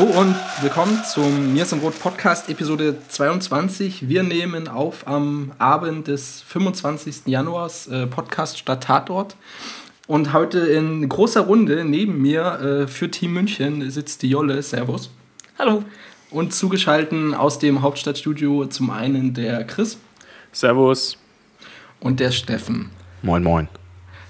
Hallo und willkommen zum Mir ist im Rot Podcast Episode 22. Wir nehmen auf am Abend des 25. Januars äh, Podcast statt Tatort. Und heute in großer Runde neben mir äh, für Team München sitzt die Jolle. Servus. Hallo. Und zugeschaltet aus dem Hauptstadtstudio zum einen der Chris. Servus. Und der Steffen. Moin, moin.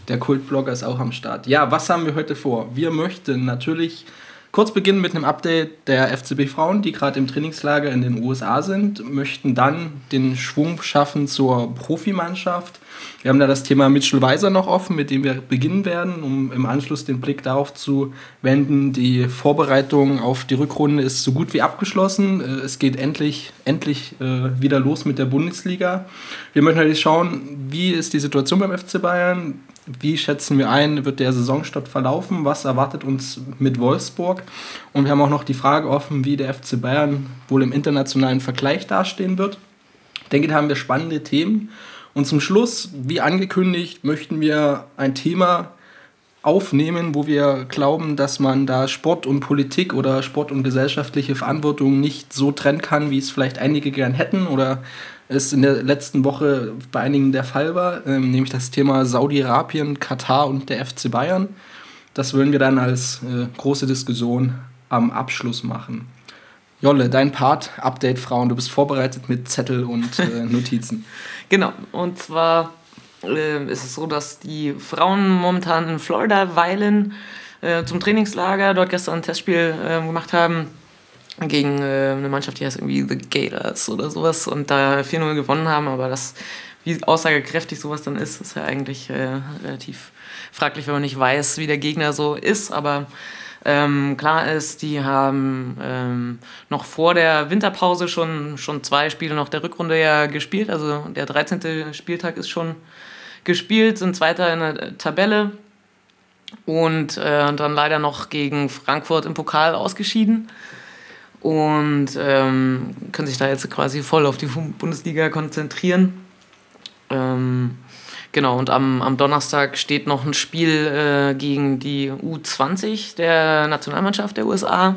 Der Kultblogger ist auch am Start. Ja, was haben wir heute vor? Wir möchten natürlich Kurz beginnen mit einem Update der FCB Frauen, die gerade im Trainingslager in den USA sind, möchten dann den Schwung schaffen zur Profimannschaft. Wir haben da das Thema Mitchell Weiser noch offen, mit dem wir beginnen werden, um im Anschluss den Blick darauf zu wenden. Die Vorbereitung auf die Rückrunde ist so gut wie abgeschlossen. Äh, es geht endlich, endlich äh, wieder los mit der Bundesliga. Wir möchten natürlich schauen, wie ist die Situation beim FC Bayern, wie schätzen wir ein, wird der Saisonstart verlaufen? Was erwartet uns mit Wolfsburg? Und wir haben auch noch die Frage offen, wie der FC Bayern wohl im internationalen Vergleich dastehen wird. Ich denke, da haben wir spannende Themen. Und zum Schluss, wie angekündigt, möchten wir ein Thema aufnehmen, wo wir glauben, dass man da Sport und Politik oder Sport und gesellschaftliche Verantwortung nicht so trennen kann, wie es vielleicht einige gern hätten oder es in der letzten Woche bei einigen der Fall war, ähm, nämlich das Thema Saudi-Arabien, Katar und der FC Bayern. Das wollen wir dann als äh, große Diskussion am Abschluss machen. Jolle, dein Part, Update Frauen, du bist vorbereitet mit Zettel und äh, Notizen. genau, und zwar äh, ist es so, dass die Frauen momentan in Florida weilen, äh, zum Trainingslager, dort gestern ein Testspiel ähm, gemacht haben gegen äh, eine Mannschaft, die heißt irgendwie The Gators oder sowas und da 4-0 gewonnen haben, aber das, wie aussagekräftig sowas dann ist, ist ja eigentlich äh, relativ fraglich, wenn man nicht weiß, wie der Gegner so ist, aber ähm, klar ist, die haben ähm, noch vor der Winterpause schon, schon zwei Spiele noch der Rückrunde ja gespielt, also der 13. Spieltag ist schon gespielt, sind Zweiter in der Tabelle und äh, dann leider noch gegen Frankfurt im Pokal ausgeschieden und ähm, können sich da jetzt quasi voll auf die Bundesliga konzentrieren. Ähm, genau, und am, am Donnerstag steht noch ein Spiel äh, gegen die U20 der Nationalmannschaft der USA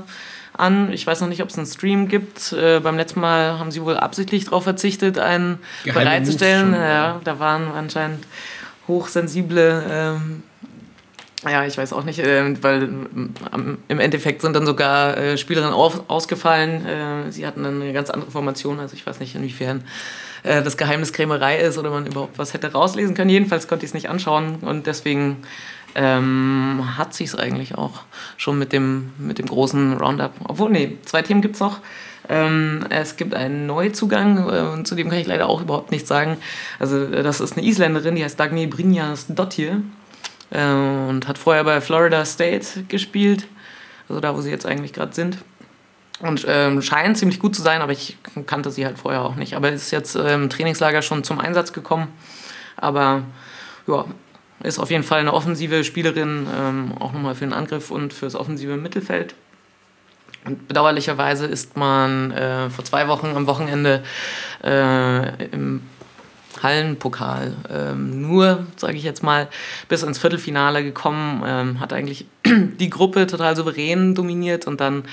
an. Ich weiß noch nicht, ob es einen Stream gibt. Äh, beim letzten Mal haben sie wohl absichtlich darauf verzichtet, einen Geheime bereitzustellen. Ja, da waren anscheinend hochsensible ähm, ja, ich weiß auch nicht, äh, weil ähm, im Endeffekt sind dann sogar äh, Spielerinnen ausgefallen. Äh, sie hatten dann eine ganz andere Formation, also ich weiß nicht, inwiefern das Geheimnis Krämerei ist oder man überhaupt was hätte rauslesen können. Jedenfalls konnte ich es nicht anschauen und deswegen ähm, hat sich es eigentlich auch schon mit dem, mit dem großen Roundup. Obwohl, nee, zwei Themen gibt es noch. Ähm, es gibt einen Neuzugang und zu dem kann ich leider auch überhaupt nichts sagen. Also, das ist eine Isländerin, die heißt Dagny Brynjas Dottir äh, und hat vorher bei Florida State gespielt, also da, wo sie jetzt eigentlich gerade sind. Und ähm, scheint ziemlich gut zu sein, aber ich kannte sie halt vorher auch nicht. Aber ist jetzt im Trainingslager schon zum Einsatz gekommen. Aber ja, ist auf jeden Fall eine offensive Spielerin, ähm, auch nochmal für den Angriff und fürs offensive Mittelfeld. Und bedauerlicherweise ist man äh, vor zwei Wochen am Wochenende äh, im Hallenpokal ähm, nur, sage ich jetzt mal, bis ins Viertelfinale gekommen, ähm, hat eigentlich die Gruppe total souverän dominiert und dann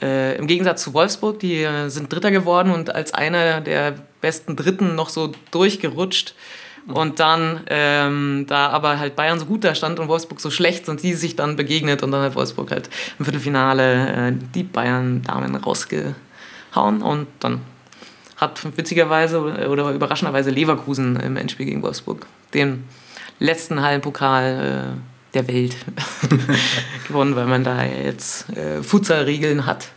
äh, im Gegensatz zu Wolfsburg, die äh, sind Dritter geworden und als einer der besten Dritten noch so durchgerutscht. Und dann, ähm, da aber halt Bayern so gut da stand und Wolfsburg so schlecht, sind die sich dann begegnet und dann hat Wolfsburg halt im Viertelfinale äh, die Bayern-Damen rausgehauen und dann hat witzigerweise oder überraschenderweise Leverkusen im Endspiel gegen Wolfsburg den letzten Hallenpokal äh, der Welt gewonnen, weil man da jetzt äh, Futsal-Regeln hat.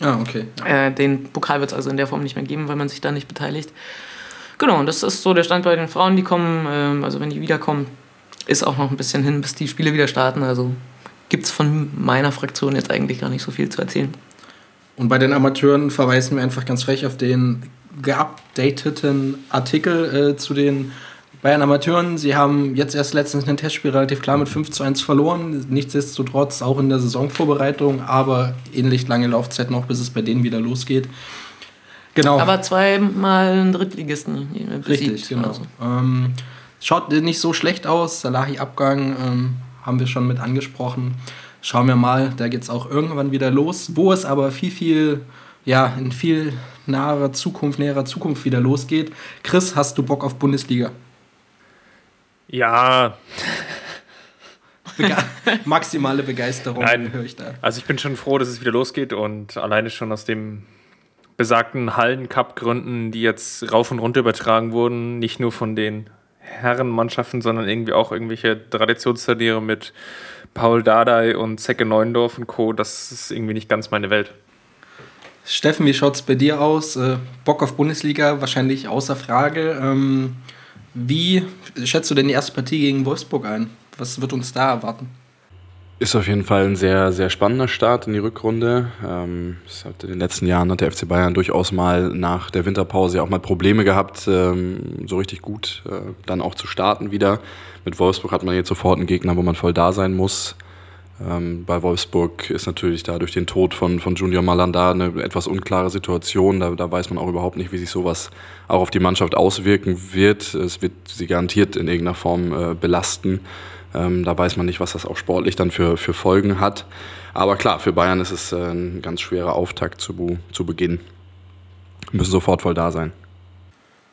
Ah, okay. Äh, den Pokal wird es also in der Form nicht mehr geben, weil man sich da nicht beteiligt. Genau, und das ist so der Stand bei den Frauen, die kommen, äh, also wenn die wiederkommen, ist auch noch ein bisschen hin, bis die Spiele wieder starten. Also gibt es von meiner Fraktion jetzt eigentlich gar nicht so viel zu erzählen. Und bei den Amateuren verweisen wir einfach ganz frech auf den geupdateten Artikel äh, zu den Bayern Amateuren. Sie haben jetzt erst letztens ein Testspiel relativ klar mit 5 zu 1 verloren. Nichtsdestotrotz auch in der Saisonvorbereitung, aber ähnlich lange Laufzeit noch, bis es bei denen wieder losgeht. Genau. Aber zweimal einen Drittligisten besiegt. Richtig, genau. Also. Ähm, schaut nicht so schlecht aus. Salahi-Abgang ähm, haben wir schon mit angesprochen. Schauen wir mal, da geht es auch irgendwann wieder los. Wo es aber viel, viel, ja, in viel naherer Zukunft, näherer Zukunft wieder losgeht. Chris, hast du Bock auf Bundesliga? Ja. Bege maximale Begeisterung Nein, höre ich da. Also ich bin schon froh, dass es wieder losgeht und alleine schon aus dem besagten Hallen-Cup-Gründen, die jetzt rauf und runter übertragen wurden, nicht nur von den Herrenmannschaften, sondern irgendwie auch irgendwelche Traditionsturniere mit Paul Dardai und Zecke Neuendorf und Co. Das ist irgendwie nicht ganz meine Welt. Steffen, wie schaut es bei dir aus? Äh, Bock auf Bundesliga wahrscheinlich außer Frage. Ähm, wie schätzt du denn die erste Partie gegen Wolfsburg ein? Was wird uns da erwarten? Ist auf jeden Fall ein sehr, sehr spannender Start in die Rückrunde. Ähm, in den letzten Jahren hat der FC Bayern durchaus mal nach der Winterpause auch mal Probleme gehabt, ähm, so richtig gut äh, dann auch zu starten wieder. Mit Wolfsburg hat man jetzt sofort einen Gegner, wo man voll da sein muss. Ähm, bei Wolfsburg ist natürlich da durch den Tod von, von Junior Malanda eine etwas unklare Situation. Da, da weiß man auch überhaupt nicht, wie sich sowas auch auf die Mannschaft auswirken wird. Es wird sie garantiert in irgendeiner Form äh, belasten. Ähm, da weiß man nicht, was das auch sportlich dann für, für Folgen hat. Aber klar, für Bayern ist es äh, ein ganz schwerer Auftakt zu, zu Beginn. Wir müssen sofort voll da sein.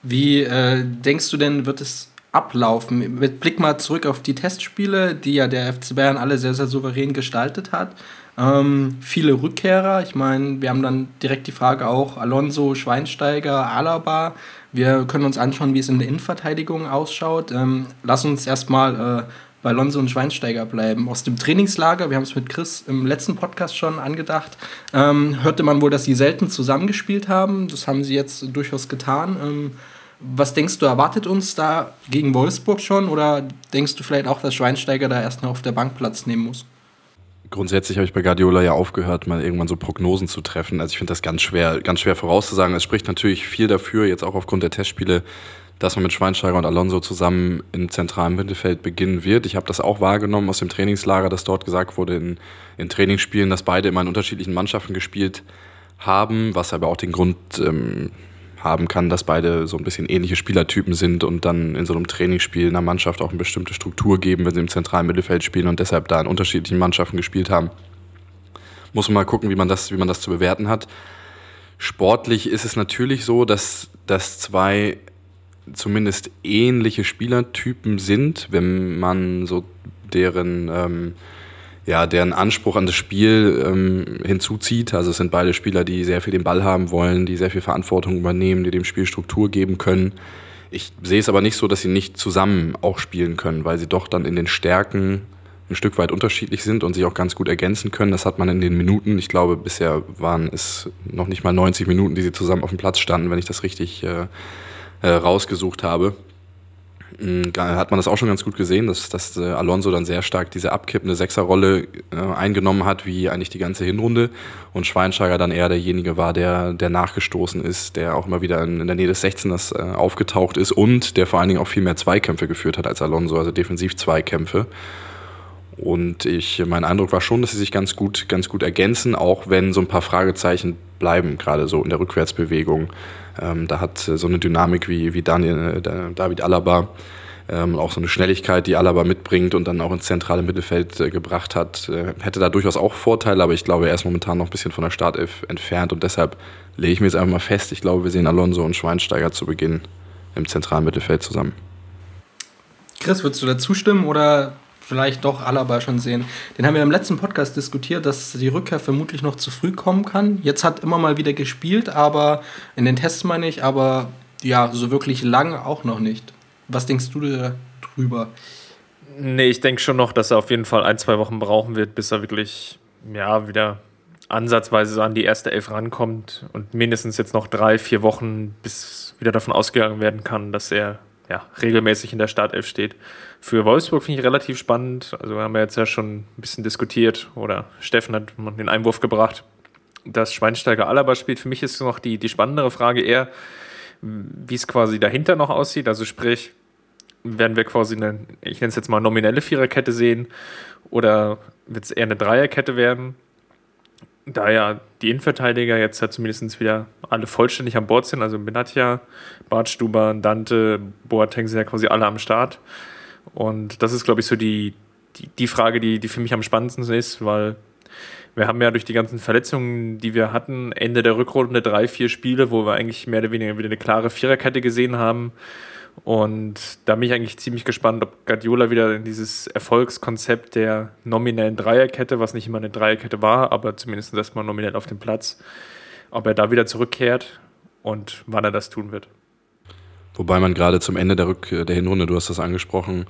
Wie äh, denkst du denn, wird es ablaufen? Mit Blick mal zurück auf die Testspiele, die ja der FC Bayern alle sehr, sehr souverän gestaltet hat. Ähm, viele Rückkehrer. Ich meine, wir haben dann direkt die Frage auch Alonso, Schweinsteiger, Alaba. Wir können uns anschauen, wie es in der Innenverteidigung ausschaut. Ähm, lass uns erstmal äh, bei Alonso und Schweinsteiger bleiben. Aus dem Trainingslager, wir haben es mit Chris im letzten Podcast schon angedacht, ähm, hörte man wohl, dass sie selten zusammengespielt haben. Das haben sie jetzt durchaus getan. Ähm, was denkst du, erwartet uns da gegen Wolfsburg schon oder denkst du vielleicht auch, dass Schweinsteiger da erst noch auf der Bank Platz nehmen muss? Grundsätzlich habe ich bei Guardiola ja aufgehört, mal irgendwann so Prognosen zu treffen. Also ich finde das ganz schwer, ganz schwer vorauszusagen. Es spricht natürlich viel dafür, jetzt auch aufgrund der Testspiele, dass man mit Schweinsteiger und Alonso zusammen im zentralen Mittelfeld beginnen wird. Ich habe das auch wahrgenommen aus dem Trainingslager, dass dort gesagt wurde in, in Trainingsspielen, dass beide immer in unterschiedlichen Mannschaften gespielt haben, was aber auch den Grund ähm, haben kann, dass beide so ein bisschen ähnliche Spielertypen sind und dann in so einem Trainingsspiel einer Mannschaft auch eine bestimmte Struktur geben, wenn sie im zentralen Mittelfeld spielen und deshalb da in unterschiedlichen Mannschaften gespielt haben. Muss man mal gucken, wie man das, wie man das zu bewerten hat. Sportlich ist es natürlich so, dass, dass zwei zumindest ähnliche Spielertypen sind, wenn man so deren, ähm, ja, deren Anspruch an das Spiel ähm, hinzuzieht. Also es sind beide Spieler, die sehr viel den Ball haben wollen, die sehr viel Verantwortung übernehmen, die dem Spiel Struktur geben können. Ich sehe es aber nicht so, dass sie nicht zusammen auch spielen können, weil sie doch dann in den Stärken ein Stück weit unterschiedlich sind und sich auch ganz gut ergänzen können. Das hat man in den Minuten, ich glaube, bisher waren es noch nicht mal 90 Minuten, die sie zusammen auf dem Platz standen, wenn ich das richtig äh, äh, rausgesucht habe, hat man das auch schon ganz gut gesehen, dass, dass äh, Alonso dann sehr stark diese abkippende Sechserrolle äh, eingenommen hat, wie eigentlich die ganze Hinrunde. Und Schweinsteiger dann eher derjenige war, der, der nachgestoßen ist, der auch immer wieder in, in der Nähe des 16ers äh, aufgetaucht ist und der vor allen Dingen auch viel mehr Zweikämpfe geführt hat als Alonso, also Defensiv-Zweikämpfe. Und ich, mein Eindruck war schon, dass sie sich ganz gut, ganz gut ergänzen, auch wenn so ein paar Fragezeichen bleiben, gerade so in der Rückwärtsbewegung. Ähm, da hat so eine Dynamik wie, wie Daniel, äh, David Alaba, ähm, auch so eine Schnelligkeit, die Alaba mitbringt und dann auch ins zentrale Mittelfeld äh, gebracht hat, äh, hätte da durchaus auch Vorteile, aber ich glaube, er ist momentan noch ein bisschen von der Startelf entfernt und deshalb lege ich mir jetzt einfach mal fest, ich glaube, wir sehen Alonso und Schweinsteiger zu Beginn im zentralen Mittelfeld zusammen. Chris, würdest du da zustimmen oder vielleicht doch Alaba schon sehen. Den haben wir im letzten Podcast diskutiert, dass die Rückkehr vermutlich noch zu früh kommen kann. Jetzt hat immer mal wieder gespielt, aber in den Tests meine ich, aber ja, so wirklich lang auch noch nicht. Was denkst du darüber? Nee, ich denke schon noch, dass er auf jeden Fall ein, zwei Wochen brauchen wird, bis er wirklich ja, wieder ansatzweise an die erste Elf rankommt und mindestens jetzt noch drei, vier Wochen, bis wieder davon ausgegangen werden kann, dass er ja, regelmäßig in der Startelf steht. Für Wolfsburg finde ich relativ spannend. Also wir haben ja jetzt ja schon ein bisschen diskutiert oder Steffen hat den Einwurf gebracht, dass Schweinsteiger Alaba spielt. Für mich ist noch die, die spannendere Frage eher, wie es quasi dahinter noch aussieht. Also sprich, werden wir quasi eine, ich nenne es jetzt mal nominelle Viererkette sehen oder wird es eher eine Dreierkette werden? Da ja die Innenverteidiger jetzt halt zumindest wieder alle vollständig an Bord sind, also Benatia, Bartstuber, Dante, Boateng sind ja quasi alle am Start. Und das ist, glaube ich, so die, die, die Frage, die, die für mich am spannendsten ist, weil wir haben ja durch die ganzen Verletzungen, die wir hatten, Ende der Rückrunde drei, vier Spiele, wo wir eigentlich mehr oder weniger wieder eine klare Viererkette gesehen haben. Und da bin ich eigentlich ziemlich gespannt, ob Guardiola wieder in dieses Erfolgskonzept der nominellen Dreierkette, was nicht immer eine Dreierkette war, aber zumindest erstmal nominell auf dem Platz, ob er da wieder zurückkehrt und wann er das tun wird. Wobei man gerade zum Ende der, Rück der Hinrunde, du hast das angesprochen,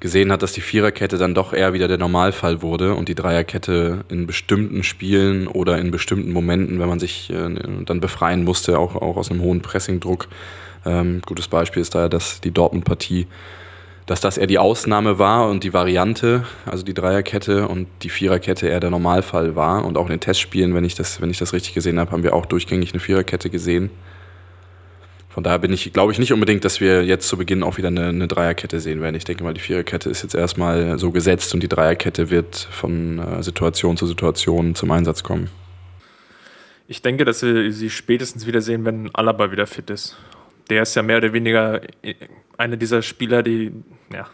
gesehen hat, dass die Viererkette dann doch eher wieder der Normalfall wurde und die Dreierkette in bestimmten Spielen oder in bestimmten Momenten, wenn man sich äh, dann befreien musste, auch, auch aus einem hohen Pressingdruck. Ähm, gutes Beispiel ist da dass die Dortmund-Partie, dass das eher die Ausnahme war und die Variante, also die Dreierkette und die Viererkette eher der Normalfall war. Und auch in den Testspielen, wenn ich das, wenn ich das richtig gesehen habe, haben wir auch durchgängig eine Viererkette gesehen. Von daher bin ich, glaube ich nicht unbedingt, dass wir jetzt zu Beginn auch wieder eine, eine, Dreierkette sehen werden. Ich denke mal, die Viererkette ist jetzt erstmal so gesetzt und die Dreierkette wird von äh, Situation zu Situation zum Einsatz kommen. Ich denke, dass wir sie spätestens wieder sehen, wenn Alaba wieder fit ist. Der ist ja mehr oder weniger einer dieser Spieler, die ja,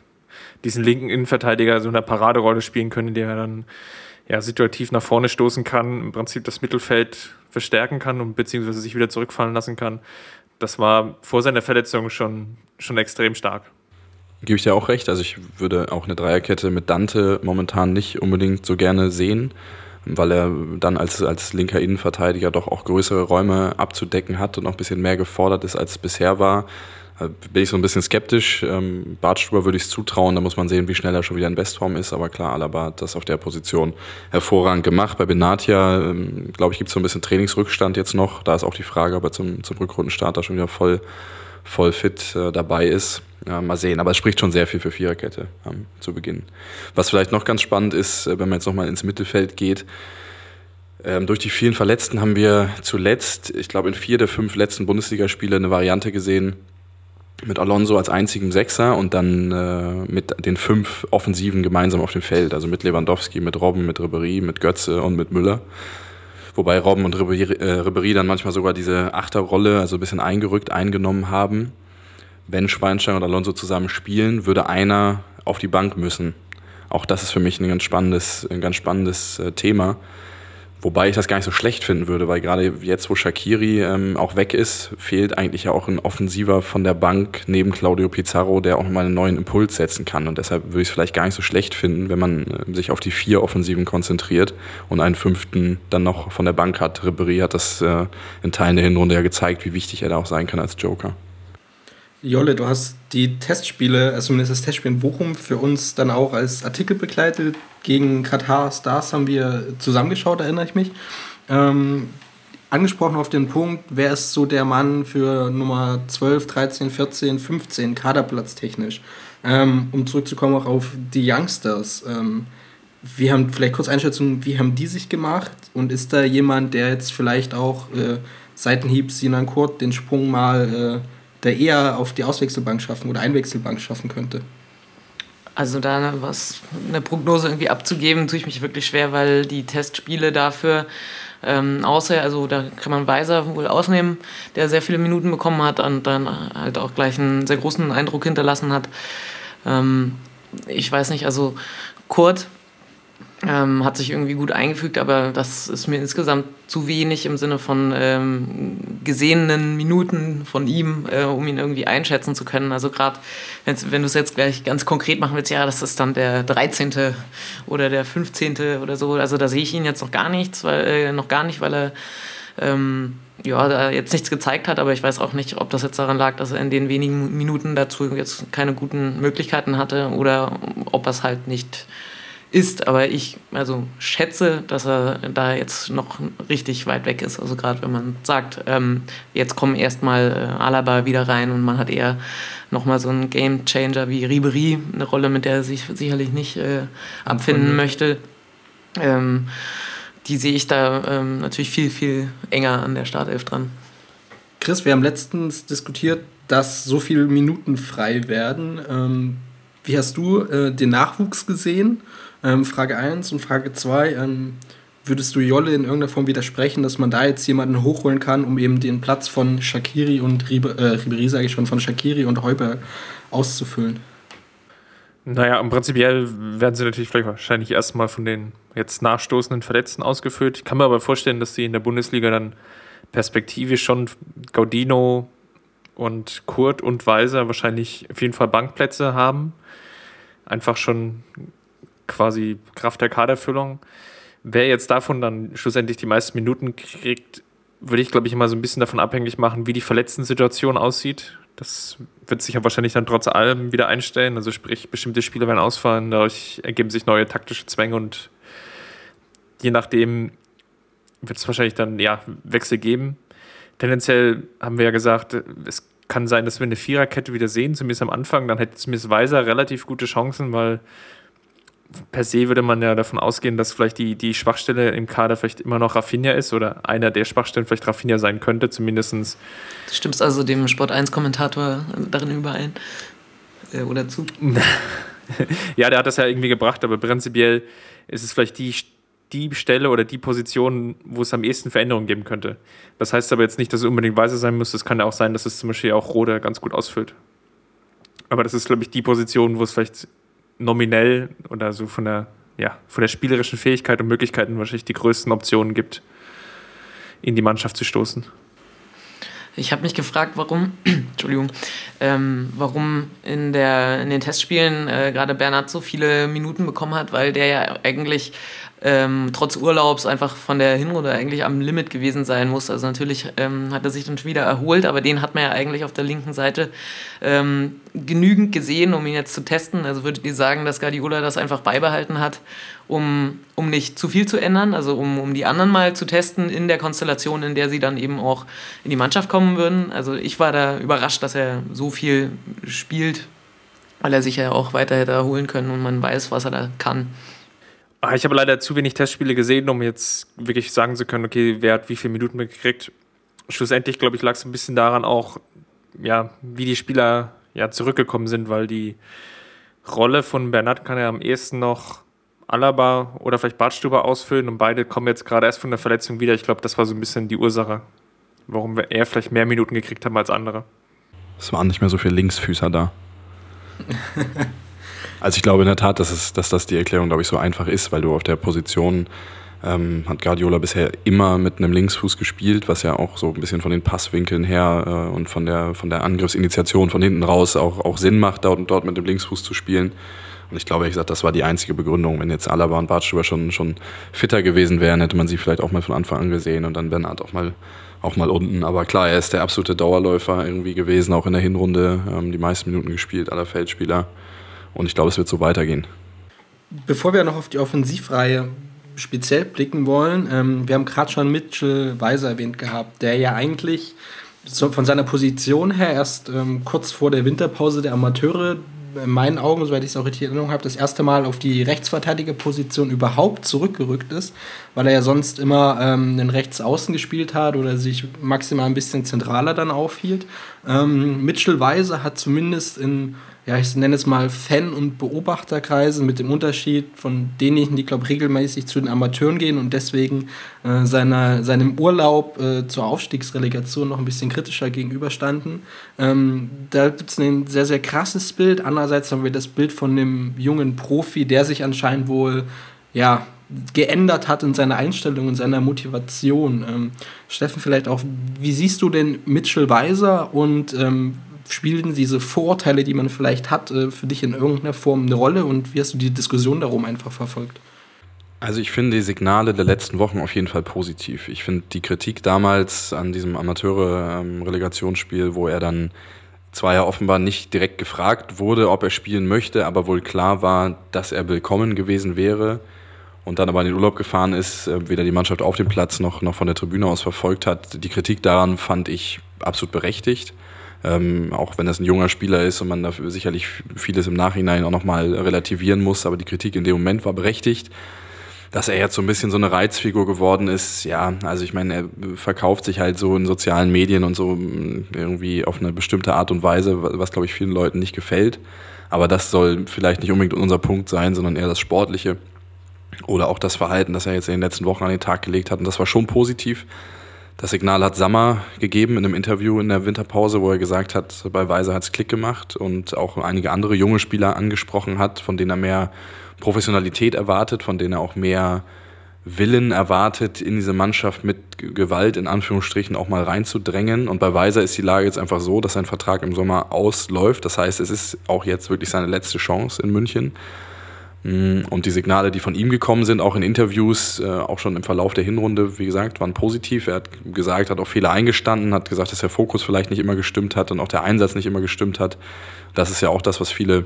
diesen linken Innenverteidiger so eine Paraderolle spielen können, der dann ja, situativ nach vorne stoßen kann, im Prinzip das Mittelfeld verstärken kann und beziehungsweise sich wieder zurückfallen lassen kann das war vor seiner Verletzung schon, schon extrem stark. Gebe ich dir auch recht. Also ich würde auch eine Dreierkette mit Dante momentan nicht unbedingt so gerne sehen, weil er dann als, als linker Innenverteidiger doch auch größere Räume abzudecken hat und auch ein bisschen mehr gefordert ist, als es bisher war bin ich so ein bisschen skeptisch. Ähm, Bartstuber würde ich es zutrauen, da muss man sehen, wie schnell er schon wieder in Bestform ist. Aber klar, Alaba hat das auf der Position hervorragend gemacht. Bei Benatia, ähm, glaube ich, gibt es so ein bisschen Trainingsrückstand jetzt noch. Da ist auch die Frage, ob er zum, zum Rückrundenstart da schon wieder voll, voll fit äh, dabei ist. Ja, mal sehen, aber es spricht schon sehr viel für Viererkette ähm, zu Beginn. Was vielleicht noch ganz spannend ist, äh, wenn man jetzt nochmal ins Mittelfeld geht, ähm, durch die vielen Verletzten haben wir zuletzt, ich glaube in vier der fünf letzten Bundesligaspiele, eine Variante gesehen, mit Alonso als einzigem Sechser und dann äh, mit den fünf Offensiven gemeinsam auf dem Feld. Also mit Lewandowski, mit Robben, mit Ribery, mit Götze und mit Müller. Wobei Robben und Ribery, äh, dann manchmal sogar diese Achterrolle, also ein bisschen eingerückt, eingenommen haben. Wenn Schweinsteiger und Alonso zusammen spielen, würde einer auf die Bank müssen. Auch das ist für mich ein ganz spannendes, ein ganz spannendes äh, Thema Wobei ich das gar nicht so schlecht finden würde, weil gerade jetzt, wo Shakiri ähm, auch weg ist, fehlt eigentlich ja auch ein Offensiver von der Bank neben Claudio Pizarro, der auch mal einen neuen Impuls setzen kann. Und deshalb würde ich es vielleicht gar nicht so schlecht finden, wenn man äh, sich auf die vier Offensiven konzentriert und einen fünften dann noch von der Bank hat. Ribery hat das äh, in Teilen der Hinrunde ja gezeigt, wie wichtig er da auch sein kann als Joker. Jolle, du hast die Testspiele, also zumindest das Testspiel in Bochum, für uns dann auch als Artikel begleitet. Gegen Katar Stars haben wir zusammengeschaut, erinnere ich mich. Ähm, angesprochen auf den Punkt, wer ist so der Mann für Nummer 12, 13, 14, 15 Kaderplatz technisch? Ähm, um zurückzukommen auch auf die Youngsters. Ähm, wir haben vielleicht kurz Einschätzung, wie haben die sich gemacht? Und ist da jemand, der jetzt vielleicht auch äh, Seitenhieb Sinan Kurt den Sprung mal äh, der eher auf die Auswechselbank schaffen oder Einwechselbank schaffen könnte? Also da was eine Prognose irgendwie abzugeben, tue ich mich wirklich schwer, weil die Testspiele dafür ähm, außer, also da kann man Weiser wohl ausnehmen, der sehr viele Minuten bekommen hat und dann halt auch gleich einen sehr großen Eindruck hinterlassen hat. Ähm, ich weiß nicht, also Kurt ähm, hat sich irgendwie gut eingefügt, aber das ist mir insgesamt zu wenig im Sinne von ähm, gesehenen Minuten von ihm, äh, um ihn irgendwie einschätzen zu können. Also gerade, wenn du es jetzt gleich ganz konkret machen willst, ja, das ist dann der 13. oder der 15. oder so. Also da sehe ich ihn jetzt noch gar nichts, weil, äh, noch gar nicht, weil er ähm, ja, da jetzt nichts gezeigt hat, aber ich weiß auch nicht, ob das jetzt daran lag, dass er in den wenigen Minuten dazu jetzt keine guten Möglichkeiten hatte oder ob er es halt nicht ist, aber ich also schätze, dass er da jetzt noch richtig weit weg ist. Also gerade wenn man sagt, ähm, jetzt kommen erstmal äh, Alaba wieder rein und man hat eher nochmal so einen Game Changer wie Ribery, eine Rolle, mit der er sich sicherlich nicht äh, abfinden möchte. Ähm, die sehe ich da ähm, natürlich viel, viel enger an der Startelf dran. Chris, wir haben letztens diskutiert, dass so viele Minuten frei werden. Ähm, wie hast du äh, den Nachwuchs gesehen? Ähm, Frage 1 und Frage 2. Ähm, würdest du Jolle in irgendeiner Form widersprechen, dass man da jetzt jemanden hochholen kann, um eben den Platz von Shakiri und Ribe, äh, sage ich schon, von Shakiri und Heuber auszufüllen? Naja, im Prinzipiell werden sie natürlich vielleicht wahrscheinlich erstmal von den jetzt nachstoßenden Verletzten ausgeführt. Ich kann mir aber vorstellen, dass sie in der Bundesliga dann perspektivisch schon Gaudino und Kurt und Weiser wahrscheinlich auf jeden Fall Bankplätze haben. Einfach schon quasi Kraft der Kaderfüllung. Wer jetzt davon dann schlussendlich die meisten Minuten kriegt, würde ich, glaube ich, immer so ein bisschen davon abhängig machen, wie die Verletzten-Situation aussieht. Das wird sich ja wahrscheinlich dann trotz allem wieder einstellen. Also sprich, bestimmte Spieler werden ausfallen, dadurch ergeben sich neue taktische Zwänge und je nachdem wird es wahrscheinlich dann ja, Wechsel geben. Tendenziell haben wir ja gesagt, es kann sein, dass wir eine Viererkette wieder sehen, zumindest am Anfang. Dann hätte zumindest Weiser relativ gute Chancen, weil per se würde man ja davon ausgehen, dass vielleicht die, die Schwachstelle im Kader vielleicht immer noch Rafinha ist oder einer der Schwachstellen vielleicht Rafinha sein könnte, zumindest. Du stimmst also dem Sport 1-Kommentator darin überein? Äh, oder zu? ja, der hat das ja irgendwie gebracht, aber prinzipiell ist es vielleicht die, die Stelle oder die Position, wo es am ehesten Veränderungen geben könnte. Das heißt aber jetzt nicht, dass es unbedingt Weiße sein muss. Es kann ja auch sein, dass es zum Beispiel auch Rode ganz gut ausfüllt. Aber das ist, glaube ich, die Position, wo es vielleicht nominell oder so von der, ja, von der spielerischen Fähigkeit und Möglichkeiten wahrscheinlich die größten Optionen gibt, in die Mannschaft zu stoßen. Ich habe mich gefragt, warum, Entschuldigung, ähm, warum in, der, in den Testspielen äh, gerade Bernhard so viele Minuten bekommen hat, weil der ja eigentlich ähm, trotz Urlaubs einfach von der Hinrunde eigentlich am Limit gewesen sein muss. Also natürlich ähm, hat er sich dann schon wieder erholt, aber den hat man ja eigentlich auf der linken Seite ähm, genügend gesehen, um ihn jetzt zu testen. Also würdet ihr sagen, dass Guardiola das einfach beibehalten hat, um, um nicht zu viel zu ändern, also um, um die anderen mal zu testen in der Konstellation, in der sie dann eben auch in die Mannschaft kommen würden. Also ich war da überrascht, dass er so viel spielt, weil er sich ja auch weiter hätte erholen können und man weiß, was er da kann. Ah, ich habe leider zu wenig Testspiele gesehen, um jetzt wirklich sagen zu können, okay, wer hat wie viele Minuten gekriegt. Schlussendlich, glaube ich, lag es ein bisschen daran auch, ja, wie die Spieler ja zurückgekommen sind, weil die Rolle von Bernat kann ja am ehesten noch Alaba oder vielleicht Bartstuber ausfüllen und beide kommen jetzt gerade erst von der Verletzung wieder. Ich glaube, das war so ein bisschen die Ursache, warum er vielleicht mehr Minuten gekriegt hat als andere. Es waren nicht mehr so viele Linksfüßer da. Also ich glaube in der Tat, dass, es, dass das die Erklärung, glaube ich, so einfach ist, weil du auf der Position ähm, hat Guardiola bisher immer mit einem Linksfuß gespielt, was ja auch so ein bisschen von den Passwinkeln her äh, und von der, von der Angriffsinitiation von hinten raus auch, auch Sinn macht, dort, dort mit dem Linksfuß zu spielen. Und ich glaube, ehrlich gesagt, das war die einzige Begründung. Wenn jetzt Alaba und Bartstuber schon, schon fitter gewesen wären, hätte man sie vielleicht auch mal von Anfang an gesehen und dann Bernhard auch mal, auch mal unten. Aber klar, er ist der absolute Dauerläufer irgendwie gewesen, auch in der Hinrunde, ähm, die meisten Minuten gespielt, aller Feldspieler. Und ich glaube, es wird so weitergehen. Bevor wir noch auf die Offensivreihe speziell blicken wollen, ähm, wir haben gerade schon Mitchell Weiser erwähnt gehabt, der ja eigentlich von seiner Position her erst ähm, kurz vor der Winterpause der Amateure in meinen Augen, soweit ich es auch richtig in Erinnerung habe, das erste Mal auf die Rechtsverteidigerposition überhaupt zurückgerückt ist, weil er ja sonst immer ähm, einen Rechtsaußen gespielt hat oder sich maximal ein bisschen zentraler dann aufhielt. Ähm, Mitchell Weiser hat zumindest in ja, ich nenne es mal Fan- und Beobachterkreise mit dem Unterschied von denjenigen, die, glaube ich, regelmäßig zu den Amateuren gehen und deswegen äh, seiner, seinem Urlaub äh, zur Aufstiegsrelegation noch ein bisschen kritischer gegenüberstanden. Ähm, da gibt es ein sehr, sehr krasses Bild. Andererseits haben wir das Bild von dem jungen Profi, der sich anscheinend wohl, ja, geändert hat in seiner Einstellung, in seiner Motivation. Ähm, Steffen, vielleicht auch, wie siehst du denn Mitchell Weiser und ähm, spielen diese Vorurteile, die man vielleicht hat, äh, für dich in irgendeiner Form eine Rolle und wie hast du die Diskussion darum einfach verfolgt? Also ich finde die Signale der letzten Wochen auf jeden Fall positiv. Ich finde die Kritik damals an diesem Amateure-Relegationsspiel, wo er dann zwar ja offenbar nicht direkt gefragt wurde, ob er spielen möchte, aber wohl klar war, dass er willkommen gewesen wäre und dann aber in den Urlaub gefahren ist, äh, weder die Mannschaft auf dem Platz noch, noch von der Tribüne aus verfolgt hat. Die Kritik daran fand ich absolut berechtigt. Ähm, auch wenn das ein junger Spieler ist und man dafür sicherlich vieles im Nachhinein auch nochmal relativieren muss, aber die Kritik in dem Moment war berechtigt. dass er jetzt so ein bisschen so eine Reizfigur geworden ist, ja, also ich meine, er verkauft sich halt so in sozialen Medien und so mm, irgendwie auf eine bestimmte Art und Weise, was glaube ich vielen Leuten nicht gefällt. Aber das soll vielleicht nicht unbedingt unser Punkt sein, sondern eher das Sportliche oder auch das Verhalten, das er jetzt in den letzten Wochen an den Tag gelegt hat. Und das war schon positiv. Das Signal hat Sammer gegeben in einem Interview in der Winterpause, wo er gesagt hat, bei Weiser hat es Klick gemacht und auch einige andere junge Spieler angesprochen hat, von denen er mehr Professionalität erwartet, von denen er auch mehr Willen erwartet, in diese Mannschaft mit Gewalt in Anführungsstrichen auch mal reinzudrängen. Und bei Weiser ist die Lage jetzt einfach so, dass sein Vertrag im Sommer ausläuft. Das heißt, es ist auch jetzt wirklich seine letzte Chance in München. Mm, und die Signale, die von ihm gekommen sind, auch in Interviews, äh, auch schon im Verlauf der Hinrunde, wie gesagt, waren positiv. Er hat gesagt, hat auch Fehler eingestanden, hat gesagt, dass der Fokus vielleicht nicht immer gestimmt hat und auch der Einsatz nicht immer gestimmt hat. Das ist ja auch das, was viele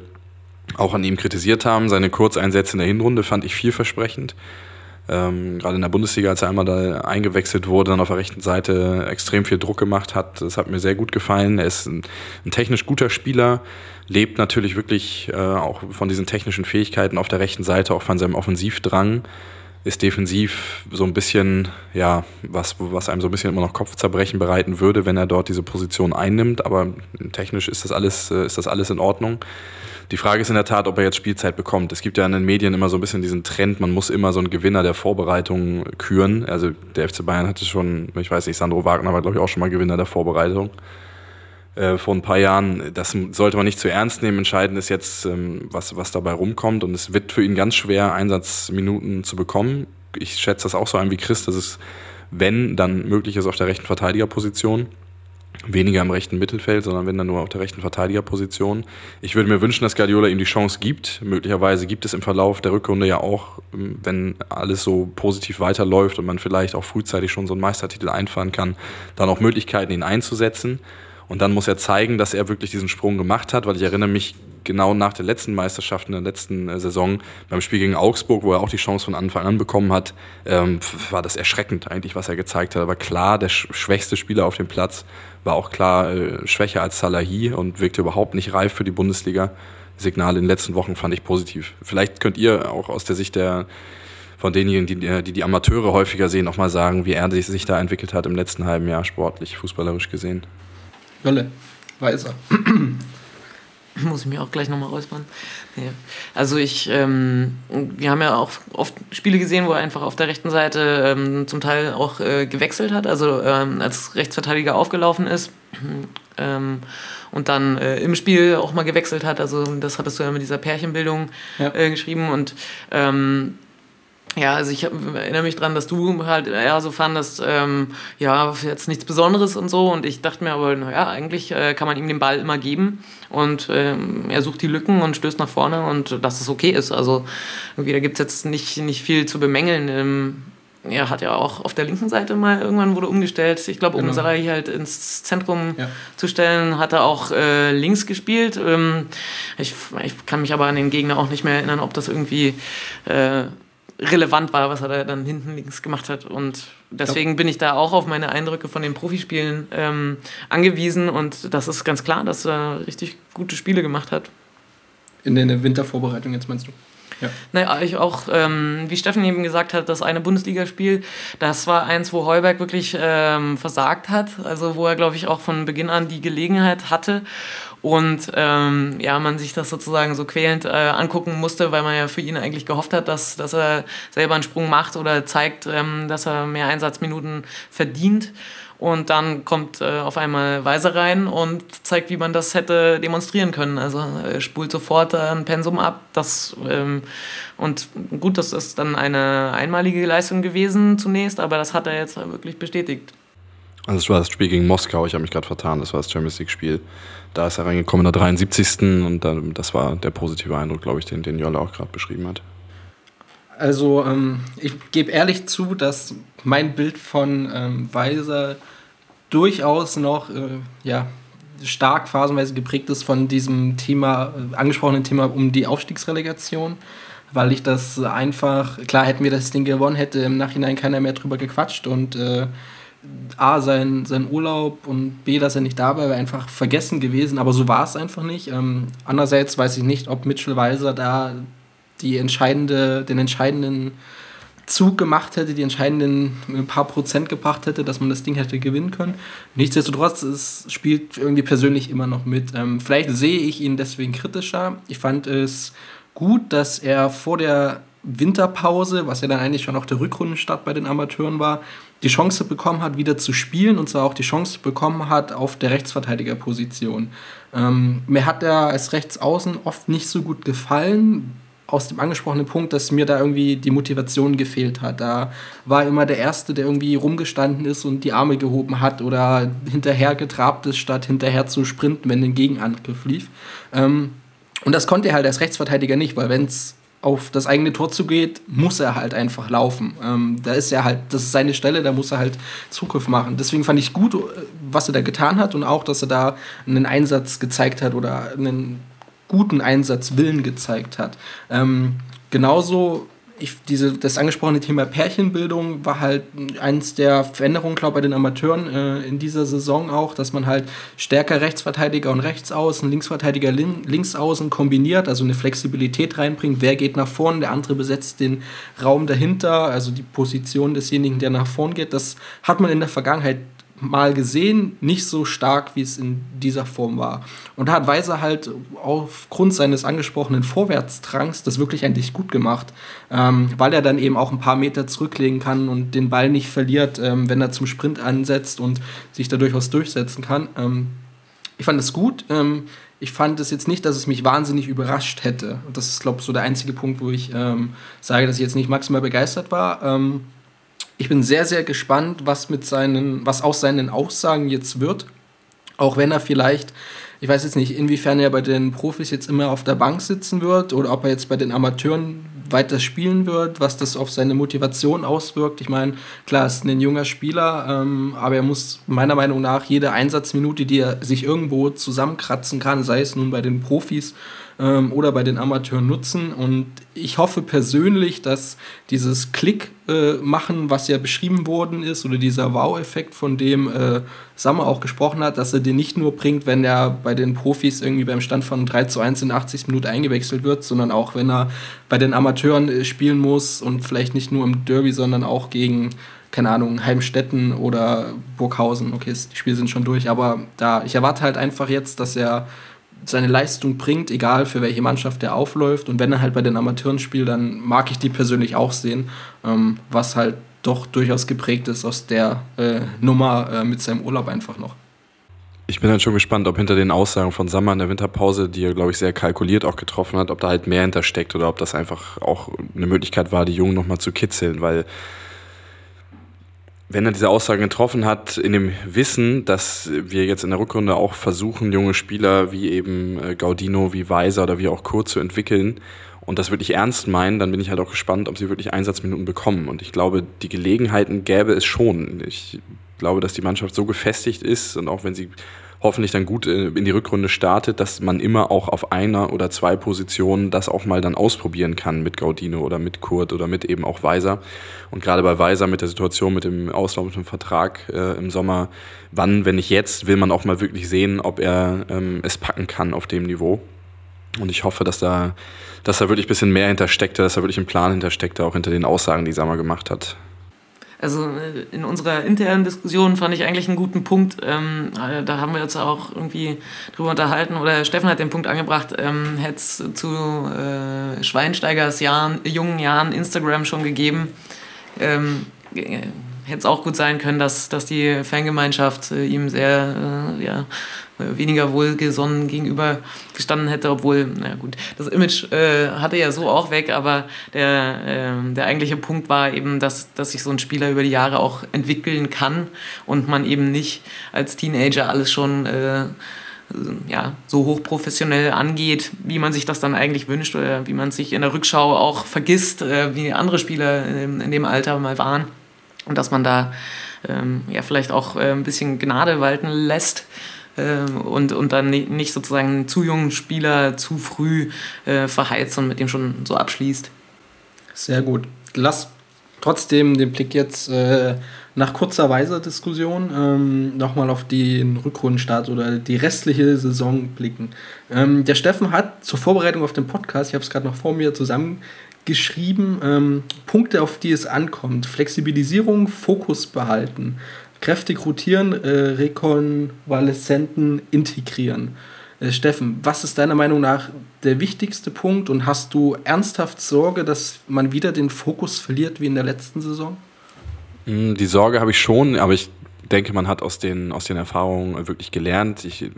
auch an ihm kritisiert haben. Seine Kurzeinsätze in der Hinrunde fand ich vielversprechend. Ähm, gerade in der Bundesliga, als er einmal da eingewechselt wurde, dann auf der rechten Seite extrem viel Druck gemacht hat. Das hat mir sehr gut gefallen. Er ist ein, ein technisch guter Spieler, lebt natürlich wirklich äh, auch von diesen technischen Fähigkeiten auf der rechten Seite, auch von seinem Offensivdrang. Ist defensiv so ein bisschen, ja, was, was einem so ein bisschen immer noch Kopfzerbrechen bereiten würde, wenn er dort diese Position einnimmt. Aber technisch ist das alles, äh, ist das alles in Ordnung. Die Frage ist in der Tat, ob er jetzt Spielzeit bekommt. Es gibt ja in den Medien immer so ein bisschen diesen Trend, man muss immer so einen Gewinner der Vorbereitung küren. Also der FC Bayern hatte schon, ich weiß nicht, Sandro Wagner war glaube ich auch schon mal Gewinner der Vorbereitung äh, vor ein paar Jahren. Das sollte man nicht zu ernst nehmen. Entscheidend ist jetzt, ähm, was, was dabei rumkommt. Und es wird für ihn ganz schwer, Einsatzminuten zu bekommen. Ich schätze das auch so ein wie Chris, dass es, wenn, dann möglich ist auf der rechten Verteidigerposition weniger im rechten Mittelfeld, sondern wenn dann nur auf der rechten Verteidigerposition. Ich würde mir wünschen, dass Guardiola ihm die Chance gibt. Möglicherweise gibt es im Verlauf der Rückrunde ja auch, ähm, wenn alles so positiv weiterläuft und man vielleicht auch frühzeitig schon so einen Meistertitel einfahren kann, dann auch Möglichkeiten, ihn einzusetzen. Und dann muss er zeigen, dass er wirklich diesen Sprung gemacht hat, weil ich erinnere mich genau nach der letzten Meisterschaft in der letzten äh, Saison beim Spiel gegen Augsburg, wo er auch die Chance von Anfang an bekommen hat, ähm, war das erschreckend eigentlich, was er gezeigt hat. Er war klar der schwächste Spieler auf dem Platz, war auch klar äh, schwächer als Salahi und wirkte überhaupt nicht reif für die Bundesliga. Signale in den letzten Wochen fand ich positiv. Vielleicht könnt ihr auch aus der Sicht der von denjenigen, die, die die Amateure häufiger sehen, auch mal sagen, wie er sich da entwickelt hat im letzten halben Jahr sportlich, fußballerisch gesehen. Hölle, Weiser. muss ich mir auch gleich nochmal räuspern. Nee. Also ich, ähm, wir haben ja auch oft Spiele gesehen, wo er einfach auf der rechten Seite ähm, zum Teil auch äh, gewechselt hat, also ähm, als Rechtsverteidiger aufgelaufen ist ähm, und dann äh, im Spiel auch mal gewechselt hat. Also das hattest du ja mit dieser Pärchenbildung ja. äh, geschrieben und ähm, ja, also ich erinnere mich dran, dass du halt eher so fandest, ähm, ja, jetzt nichts Besonderes und so. Und ich dachte mir aber, naja, eigentlich äh, kann man ihm den Ball immer geben. Und ähm, er sucht die Lücken und stößt nach vorne und dass es okay ist. Also irgendwie, da gibt es jetzt nicht, nicht viel zu bemängeln. Ähm, er hat ja auch auf der linken Seite mal irgendwann wurde umgestellt. Ich glaube, um genau. Sarai halt ins Zentrum ja. zu stellen, hat er auch äh, links gespielt. Ähm, ich, ich kann mich aber an den Gegner auch nicht mehr erinnern, ob das irgendwie äh, relevant war, was er da dann hinten links gemacht hat. Und deswegen bin ich da auch auf meine Eindrücke von den Profispielen ähm, angewiesen. Und das ist ganz klar, dass er richtig gute Spiele gemacht hat. In der Wintervorbereitung jetzt meinst du? Ja. Naja, ich auch, ähm, wie Steffen eben gesagt hat, das eine Bundesligaspiel, das war eins, wo Heuberg wirklich ähm, versagt hat. Also wo er, glaube ich, auch von Beginn an die Gelegenheit hatte und ähm, ja, man sich das sozusagen so quälend äh, angucken musste, weil man ja für ihn eigentlich gehofft hat, dass, dass er selber einen Sprung macht oder zeigt, ähm, dass er mehr Einsatzminuten verdient. Und dann kommt äh, auf einmal Weise rein und zeigt, wie man das hätte demonstrieren können. Also äh, spult sofort äh, ein Pensum ab. Das, ähm, und gut, das ist dann eine einmalige Leistung gewesen zunächst, aber das hat er jetzt wirklich bestätigt. Also es war das Spiel gegen Moskau, ich habe mich gerade vertan, das war das Champions League-Spiel. Da ist er reingekommen in der 73. und dann, das war der positive Eindruck, glaube ich, den, den Jolle auch gerade beschrieben hat. Also ähm, ich gebe ehrlich zu, dass mein Bild von ähm, Weiser durchaus noch äh, ja, stark phasenweise geprägt ist von diesem Thema, äh, angesprochenen Thema um die Aufstiegsrelegation, weil ich das einfach, klar hätten wir das Ding gewonnen, hätte im Nachhinein keiner mehr drüber gequatscht und äh, A, sein, sein Urlaub und B, dass er nicht da war, einfach vergessen gewesen, aber so war es einfach nicht. Ähm, andererseits weiß ich nicht, ob Mitchell Weiser da die entscheidende, den entscheidenden Zug gemacht hätte, die entscheidenden ein paar Prozent gebracht hätte, dass man das Ding hätte gewinnen können. Nichtsdestotrotz, es spielt irgendwie persönlich immer noch mit. Ähm, vielleicht sehe ich ihn deswegen kritischer. Ich fand es gut, dass er vor der Winterpause, was ja dann eigentlich schon auch der Rückrundenstart bei den Amateuren war, die Chance bekommen hat, wieder zu spielen und zwar auch die Chance bekommen hat auf der Rechtsverteidigerposition. Ähm, mir hat er als Rechtsaußen oft nicht so gut gefallen, aus dem angesprochenen Punkt, dass mir da irgendwie die Motivation gefehlt hat. Da war immer der Erste, der irgendwie rumgestanden ist und die Arme gehoben hat oder hinterher getrabt ist, statt hinterher zu sprinten, wenn ein Gegenangriff lief. Ähm, und das konnte er halt als Rechtsverteidiger nicht, weil wenn es auf das eigene Tor zugeht, muss er halt einfach laufen. Ähm, da ist er halt, das ist seine Stelle, da muss er halt Zugriff machen. Deswegen fand ich gut, was er da getan hat und auch, dass er da einen Einsatz gezeigt hat oder einen guten Einsatzwillen gezeigt hat. Ähm, genauso ich, diese, das angesprochene Thema Pärchenbildung war halt eins der Veränderungen, glaube ich, bei den Amateuren äh, in dieser Saison auch, dass man halt stärker Rechtsverteidiger und Rechtsaußen, Linksverteidiger, Lin Linksaußen kombiniert, also eine Flexibilität reinbringt. Wer geht nach vorn, der andere besetzt den Raum dahinter, also die Position desjenigen, der nach vorn geht. Das hat man in der Vergangenheit mal gesehen, nicht so stark, wie es in dieser Form war. Und da hat Weiser halt aufgrund seines angesprochenen Vorwärtsdrangs das wirklich eigentlich gut gemacht, ähm, weil er dann eben auch ein paar Meter zurücklegen kann und den Ball nicht verliert, ähm, wenn er zum Sprint ansetzt und sich da durchaus durchsetzen kann. Ähm, ich fand es gut. Ähm, ich fand es jetzt nicht, dass es mich wahnsinnig überrascht hätte. Das ist, glaube ich, so der einzige Punkt, wo ich ähm, sage, dass ich jetzt nicht maximal begeistert war ähm, ich bin sehr, sehr gespannt, was mit seinen, was aus seinen Aussagen jetzt wird. Auch wenn er vielleicht, ich weiß jetzt nicht, inwiefern er bei den Profis jetzt immer auf der Bank sitzen wird oder ob er jetzt bei den Amateuren weiter spielen wird, was das auf seine Motivation auswirkt. Ich meine, klar, ist ein junger Spieler, ähm, aber er muss meiner Meinung nach jede Einsatzminute, die er sich irgendwo zusammenkratzen kann, sei es nun bei den Profis ähm, oder bei den Amateuren nutzen. Und ich hoffe persönlich, dass dieses Klick äh, machen, was ja beschrieben worden ist, oder dieser Wow-Effekt, von dem äh, Sammer auch gesprochen hat, dass er den nicht nur bringt, wenn er bei den Profis irgendwie beim Stand von 3 zu 1 in 80 Minuten eingewechselt wird, sondern auch wenn er bei den Amateuren äh, spielen muss und vielleicht nicht nur im Derby, sondern auch gegen keine Ahnung, Heimstetten oder Burghausen. Okay, die Spiele sind schon durch, aber da, ich erwarte halt einfach jetzt, dass er seine Leistung bringt, egal für welche Mannschaft er aufläuft. Und wenn er halt bei den Amateuren spielt, dann mag ich die persönlich auch sehen, ähm, was halt doch durchaus geprägt ist aus der äh, Nummer äh, mit seinem Urlaub einfach noch. Ich bin halt schon gespannt, ob hinter den Aussagen von Sammer in der Winterpause, die er, glaube ich, sehr kalkuliert auch getroffen hat, ob da halt mehr hintersteckt oder ob das einfach auch eine Möglichkeit war, die Jungen nochmal zu kitzeln, weil wenn er diese Aussagen getroffen hat, in dem Wissen, dass wir jetzt in der Rückrunde auch versuchen, junge Spieler wie eben äh, Gaudino, wie Weiser oder wie auch Kurt zu entwickeln und das wirklich ernst meinen, dann bin ich halt auch gespannt, ob sie wirklich Einsatzminuten bekommen. Und ich glaube, die Gelegenheiten gäbe es schon. Ich glaube, dass die Mannschaft so gefestigt ist und auch wenn sie hoffentlich dann gut äh, in die Rückrunde startet, dass man immer auch auf einer oder zwei Positionen das auch mal dann ausprobieren kann mit Gaudino oder mit Kurt oder mit eben auch Weiser. Und gerade bei Weiser mit der Situation mit dem auslaufenden Vertrag äh, im Sommer, wann, wenn nicht jetzt, will man auch mal wirklich sehen, ob er ähm, es packen kann auf dem Niveau. Und ich hoffe, dass da, dass da wirklich ein bisschen mehr hintersteckte, dass da wirklich ein Plan hintersteckte, auch hinter den Aussagen, die Sammer gemacht hat. Also äh, in unserer internen Diskussion fand ich eigentlich einen guten Punkt. Ähm, äh, da haben wir uns auch irgendwie drüber unterhalten oder Steffen hat den Punkt angebracht, ähm, hätte es zu äh, Schweinsteigers Jahren, jungen Jahren Instagram schon gegeben. Ähm, hätte es auch gut sein können, dass, dass die Fangemeinschaft äh, ihm sehr äh, ja, weniger wohlgesonnen gegenüber gestanden hätte, obwohl, na gut, das Image äh, hatte ja so auch weg, aber der, äh, der eigentliche Punkt war eben, dass, dass sich so ein Spieler über die Jahre auch entwickeln kann und man eben nicht als Teenager alles schon äh, ja, so hochprofessionell angeht, wie man sich das dann eigentlich wünscht oder wie man sich in der Rückschau auch vergisst, äh, wie andere Spieler in, in dem Alter mal waren. Und dass man da ähm, ja vielleicht auch äh, ein bisschen Gnade walten lässt. ähm, und, und dann nicht sozusagen einen zu jungen Spieler zu früh äh, verheizt und mit dem schon so abschließt. Sehr gut. Lass trotzdem den Blick jetzt äh, nach kurzer Weiser-Diskussion ähm, nochmal auf den Rückrundenstart oder die restliche Saison blicken. Ähm, der Steffen hat zur Vorbereitung auf den Podcast, ich habe es gerade noch vor mir zusammen geschrieben, ähm, Punkte, auf die es ankommt. Flexibilisierung, Fokus behalten, kräftig rotieren, äh, Rekonvaleszenten integrieren. Äh, Steffen, was ist deiner Meinung nach der wichtigste Punkt und hast du ernsthaft Sorge, dass man wieder den Fokus verliert wie in der letzten Saison? Mm, die Sorge habe ich schon, aber ich denke, man hat aus den, aus den Erfahrungen wirklich gelernt. Ich,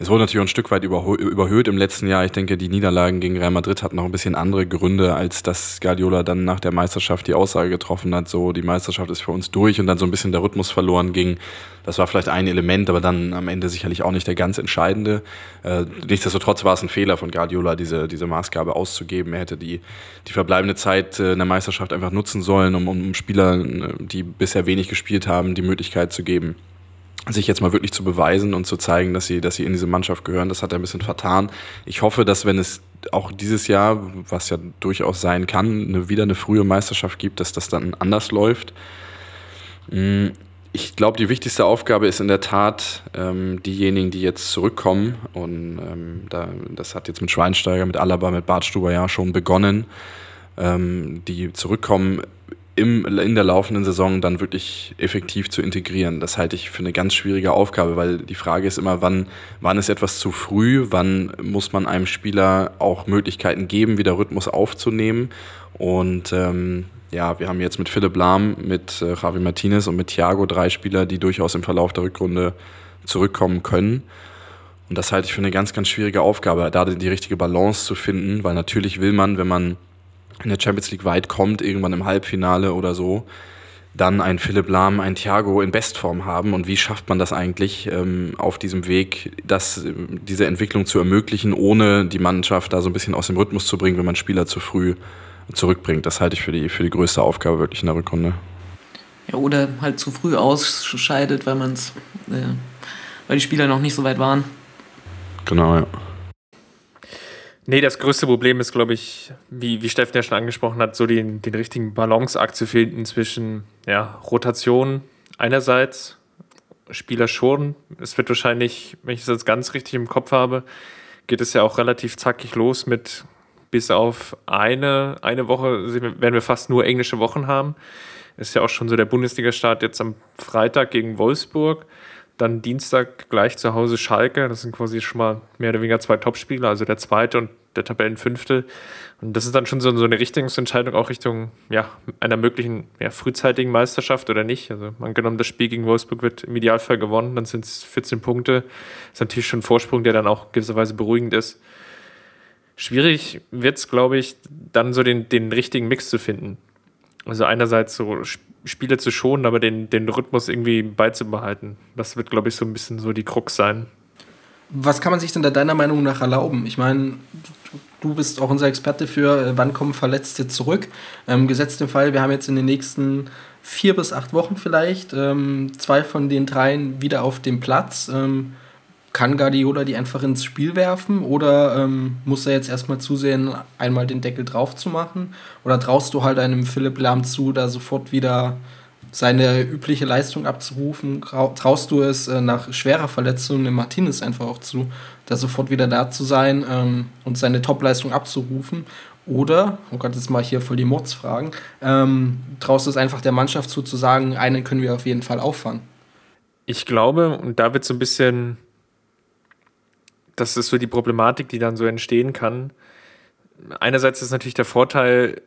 es wurde natürlich ein Stück weit überhöht im letzten Jahr. Ich denke, die Niederlagen gegen Real Madrid hatten noch ein bisschen andere Gründe, als dass Guardiola dann nach der Meisterschaft die Aussage getroffen hat, so die Meisterschaft ist für uns durch und dann so ein bisschen der Rhythmus verloren ging. Das war vielleicht ein Element, aber dann am Ende sicherlich auch nicht der ganz entscheidende. Äh, nichtsdestotrotz war es ein Fehler von Guardiola, diese, diese Maßgabe auszugeben. Er hätte die, die verbleibende Zeit äh, in der Meisterschaft einfach nutzen sollen, um, um Spieler, die bisher wenig gespielt haben, die Möglichkeit zu geben, sich jetzt mal wirklich zu beweisen und zu zeigen, dass sie, dass sie in diese Mannschaft gehören. Das hat er ein bisschen vertan. Ich hoffe, dass wenn es auch dieses Jahr, was ja durchaus sein kann, eine, wieder eine frühe Meisterschaft gibt, dass das dann anders läuft. Mm, ich glaube, die wichtigste Aufgabe ist in der Tat ähm, diejenigen, die jetzt zurückkommen. Und ähm, da, das hat jetzt mit Schweinsteiger, mit Alaba, mit Bartstuber ja schon begonnen. Ähm, die zurückkommen, im, in der laufenden Saison dann wirklich effektiv zu integrieren. Das halte ich für eine ganz schwierige Aufgabe, weil die Frage ist immer, wann, wann ist etwas zu früh, wann muss man einem Spieler auch Möglichkeiten geben, wieder Rhythmus aufzunehmen. Und ähm, ja, wir haben jetzt mit Philipp Lahm, mit äh, Javi Martinez und mit Thiago drei Spieler, die durchaus im Verlauf der Rückrunde zurückkommen können. Und das halte ich für eine ganz, ganz schwierige Aufgabe, da die richtige Balance zu finden, weil natürlich will man, wenn man in der Champions League weit kommt, irgendwann im Halbfinale oder so, dann ein Philipp Lahm, ein Thiago in Bestform haben und wie schafft man das eigentlich ähm, auf diesem Weg, das, diese Entwicklung zu ermöglichen, ohne die Mannschaft da so ein bisschen aus dem Rhythmus zu bringen, wenn man Spieler zu früh zurückbringt. Das halte ich für die, für die größte Aufgabe wirklich in der Rückrunde. Ja, oder halt zu früh ausscheidet, weil man es, äh, weil die Spieler noch nicht so weit waren. Genau, ja. Nee, das größte Problem ist, glaube ich, wie, wie Steffen ja schon angesprochen hat, so den, den richtigen Balanceakt zu finden zwischen ja, Rotation einerseits, Spieler schon. Es wird wahrscheinlich, wenn ich es jetzt ganz richtig im Kopf habe, geht es ja auch relativ zackig los mit bis auf eine, eine Woche werden wir fast nur englische Wochen haben. Ist ja auch schon so der Bundesliga-Start jetzt am Freitag gegen Wolfsburg. Dann Dienstag gleich zu Hause Schalke. Das sind quasi schon mal mehr oder weniger zwei Topspieler, also der zweite und der Tabellenfünfte. Und das ist dann schon so, so eine Richtungsentscheidung auch Richtung ja, einer möglichen ja, frühzeitigen Meisterschaft oder nicht. Also angenommen, das Spiel gegen Wolfsburg wird im Idealfall gewonnen, dann sind es 14 Punkte. Das ist natürlich schon ein Vorsprung, der dann auch gewisserweise beruhigend ist. Schwierig wird es, glaube ich, dann so den, den richtigen Mix zu finden. Also einerseits so Spiele zu schonen, aber den, den Rhythmus irgendwie beizubehalten. Das wird, glaube ich, so ein bisschen so die Krux sein. Was kann man sich denn da deiner Meinung nach erlauben? Ich meine, du bist auch unser Experte für, äh, wann kommen Verletzte zurück. Ähm, gesetzt im Fall, wir haben jetzt in den nächsten vier bis acht Wochen vielleicht ähm, zwei von den dreien wieder auf dem Platz. Ähm, kann Guardiola die einfach ins Spiel werfen oder ähm, muss er jetzt erstmal zusehen, einmal den Deckel drauf zu machen? Oder traust du halt einem Philipp Lahm zu, da sofort wieder seine übliche Leistung abzurufen? Traust du es äh, nach schwerer Verletzung dem Martinez einfach auch zu, da sofort wieder da zu sein ähm, und seine Topleistung abzurufen? Oder, oh Gott, jetzt mal hier voll die Mordsfragen, ähm, traust du es einfach der Mannschaft zu, zu sagen, einen können wir auf jeden Fall auffangen? Ich glaube, und da wird so ein bisschen das ist so die Problematik, die dann so entstehen kann. Einerseits ist natürlich der Vorteil,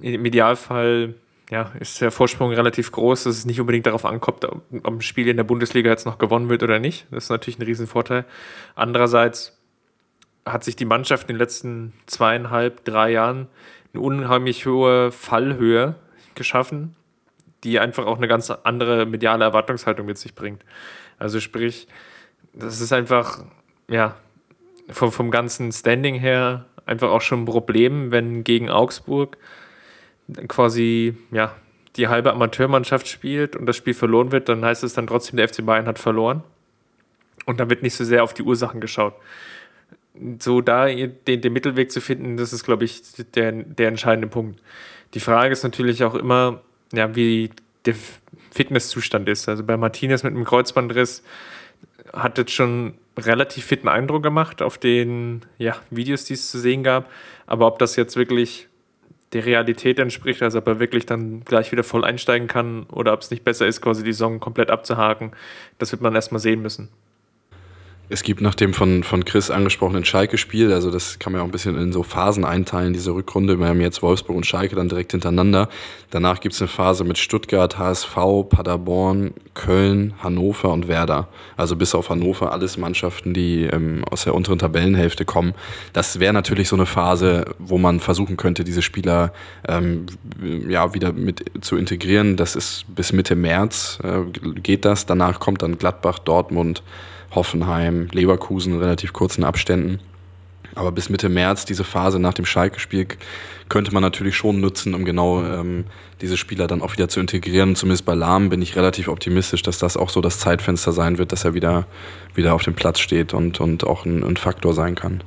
im Idealfall ja, ist der Vorsprung relativ groß, dass es nicht unbedingt darauf ankommt, ob ein Spiel in der Bundesliga jetzt noch gewonnen wird oder nicht. Das ist natürlich ein Riesenvorteil. Andererseits hat sich die Mannschaft in den letzten zweieinhalb, drei Jahren eine unheimlich hohe Fallhöhe geschaffen, die einfach auch eine ganz andere mediale Erwartungshaltung mit sich bringt. Also sprich, das ist einfach ja, vom, vom ganzen Standing her einfach auch schon ein Problem, wenn gegen Augsburg quasi, ja, die halbe Amateurmannschaft spielt und das Spiel verloren wird, dann heißt es dann trotzdem, der FC Bayern hat verloren. Und dann wird nicht so sehr auf die Ursachen geschaut. So da den, den Mittelweg zu finden, das ist, glaube ich, der, der entscheidende Punkt. Die Frage ist natürlich auch immer, ja, wie der Fitnesszustand ist. Also bei Martinez mit einem Kreuzbandriss hat jetzt schon relativ fitten Eindruck gemacht auf den ja, Videos, die es zu sehen gab. Aber ob das jetzt wirklich der Realität entspricht, also ob er wirklich dann gleich wieder voll einsteigen kann oder ob es nicht besser ist, quasi die Saison komplett abzuhaken, das wird man erstmal sehen müssen. Es gibt nach dem von, von Chris angesprochenen Schalke-Spiel, also das kann man ja auch ein bisschen in so Phasen einteilen, diese Rückrunde. Wir haben jetzt Wolfsburg und Schalke dann direkt hintereinander. Danach gibt es eine Phase mit Stuttgart, HSV, Paderborn, Köln, Hannover und Werder. Also bis auf Hannover alles Mannschaften, die ähm, aus der unteren Tabellenhälfte kommen. Das wäre natürlich so eine Phase, wo man versuchen könnte, diese Spieler ähm, ja, wieder mit zu integrieren. Das ist bis Mitte März äh, geht das. Danach kommt dann Gladbach, Dortmund, Hoffenheim, Leverkusen in relativ kurzen Abständen. Aber bis Mitte März, diese Phase nach dem Schalke-Spiel, könnte man natürlich schon nutzen, um genau ähm, diese Spieler dann auch wieder zu integrieren. Zumindest bei Lahm bin ich relativ optimistisch, dass das auch so das Zeitfenster sein wird, dass er wieder, wieder auf dem Platz steht und, und auch ein, ein Faktor sein kann.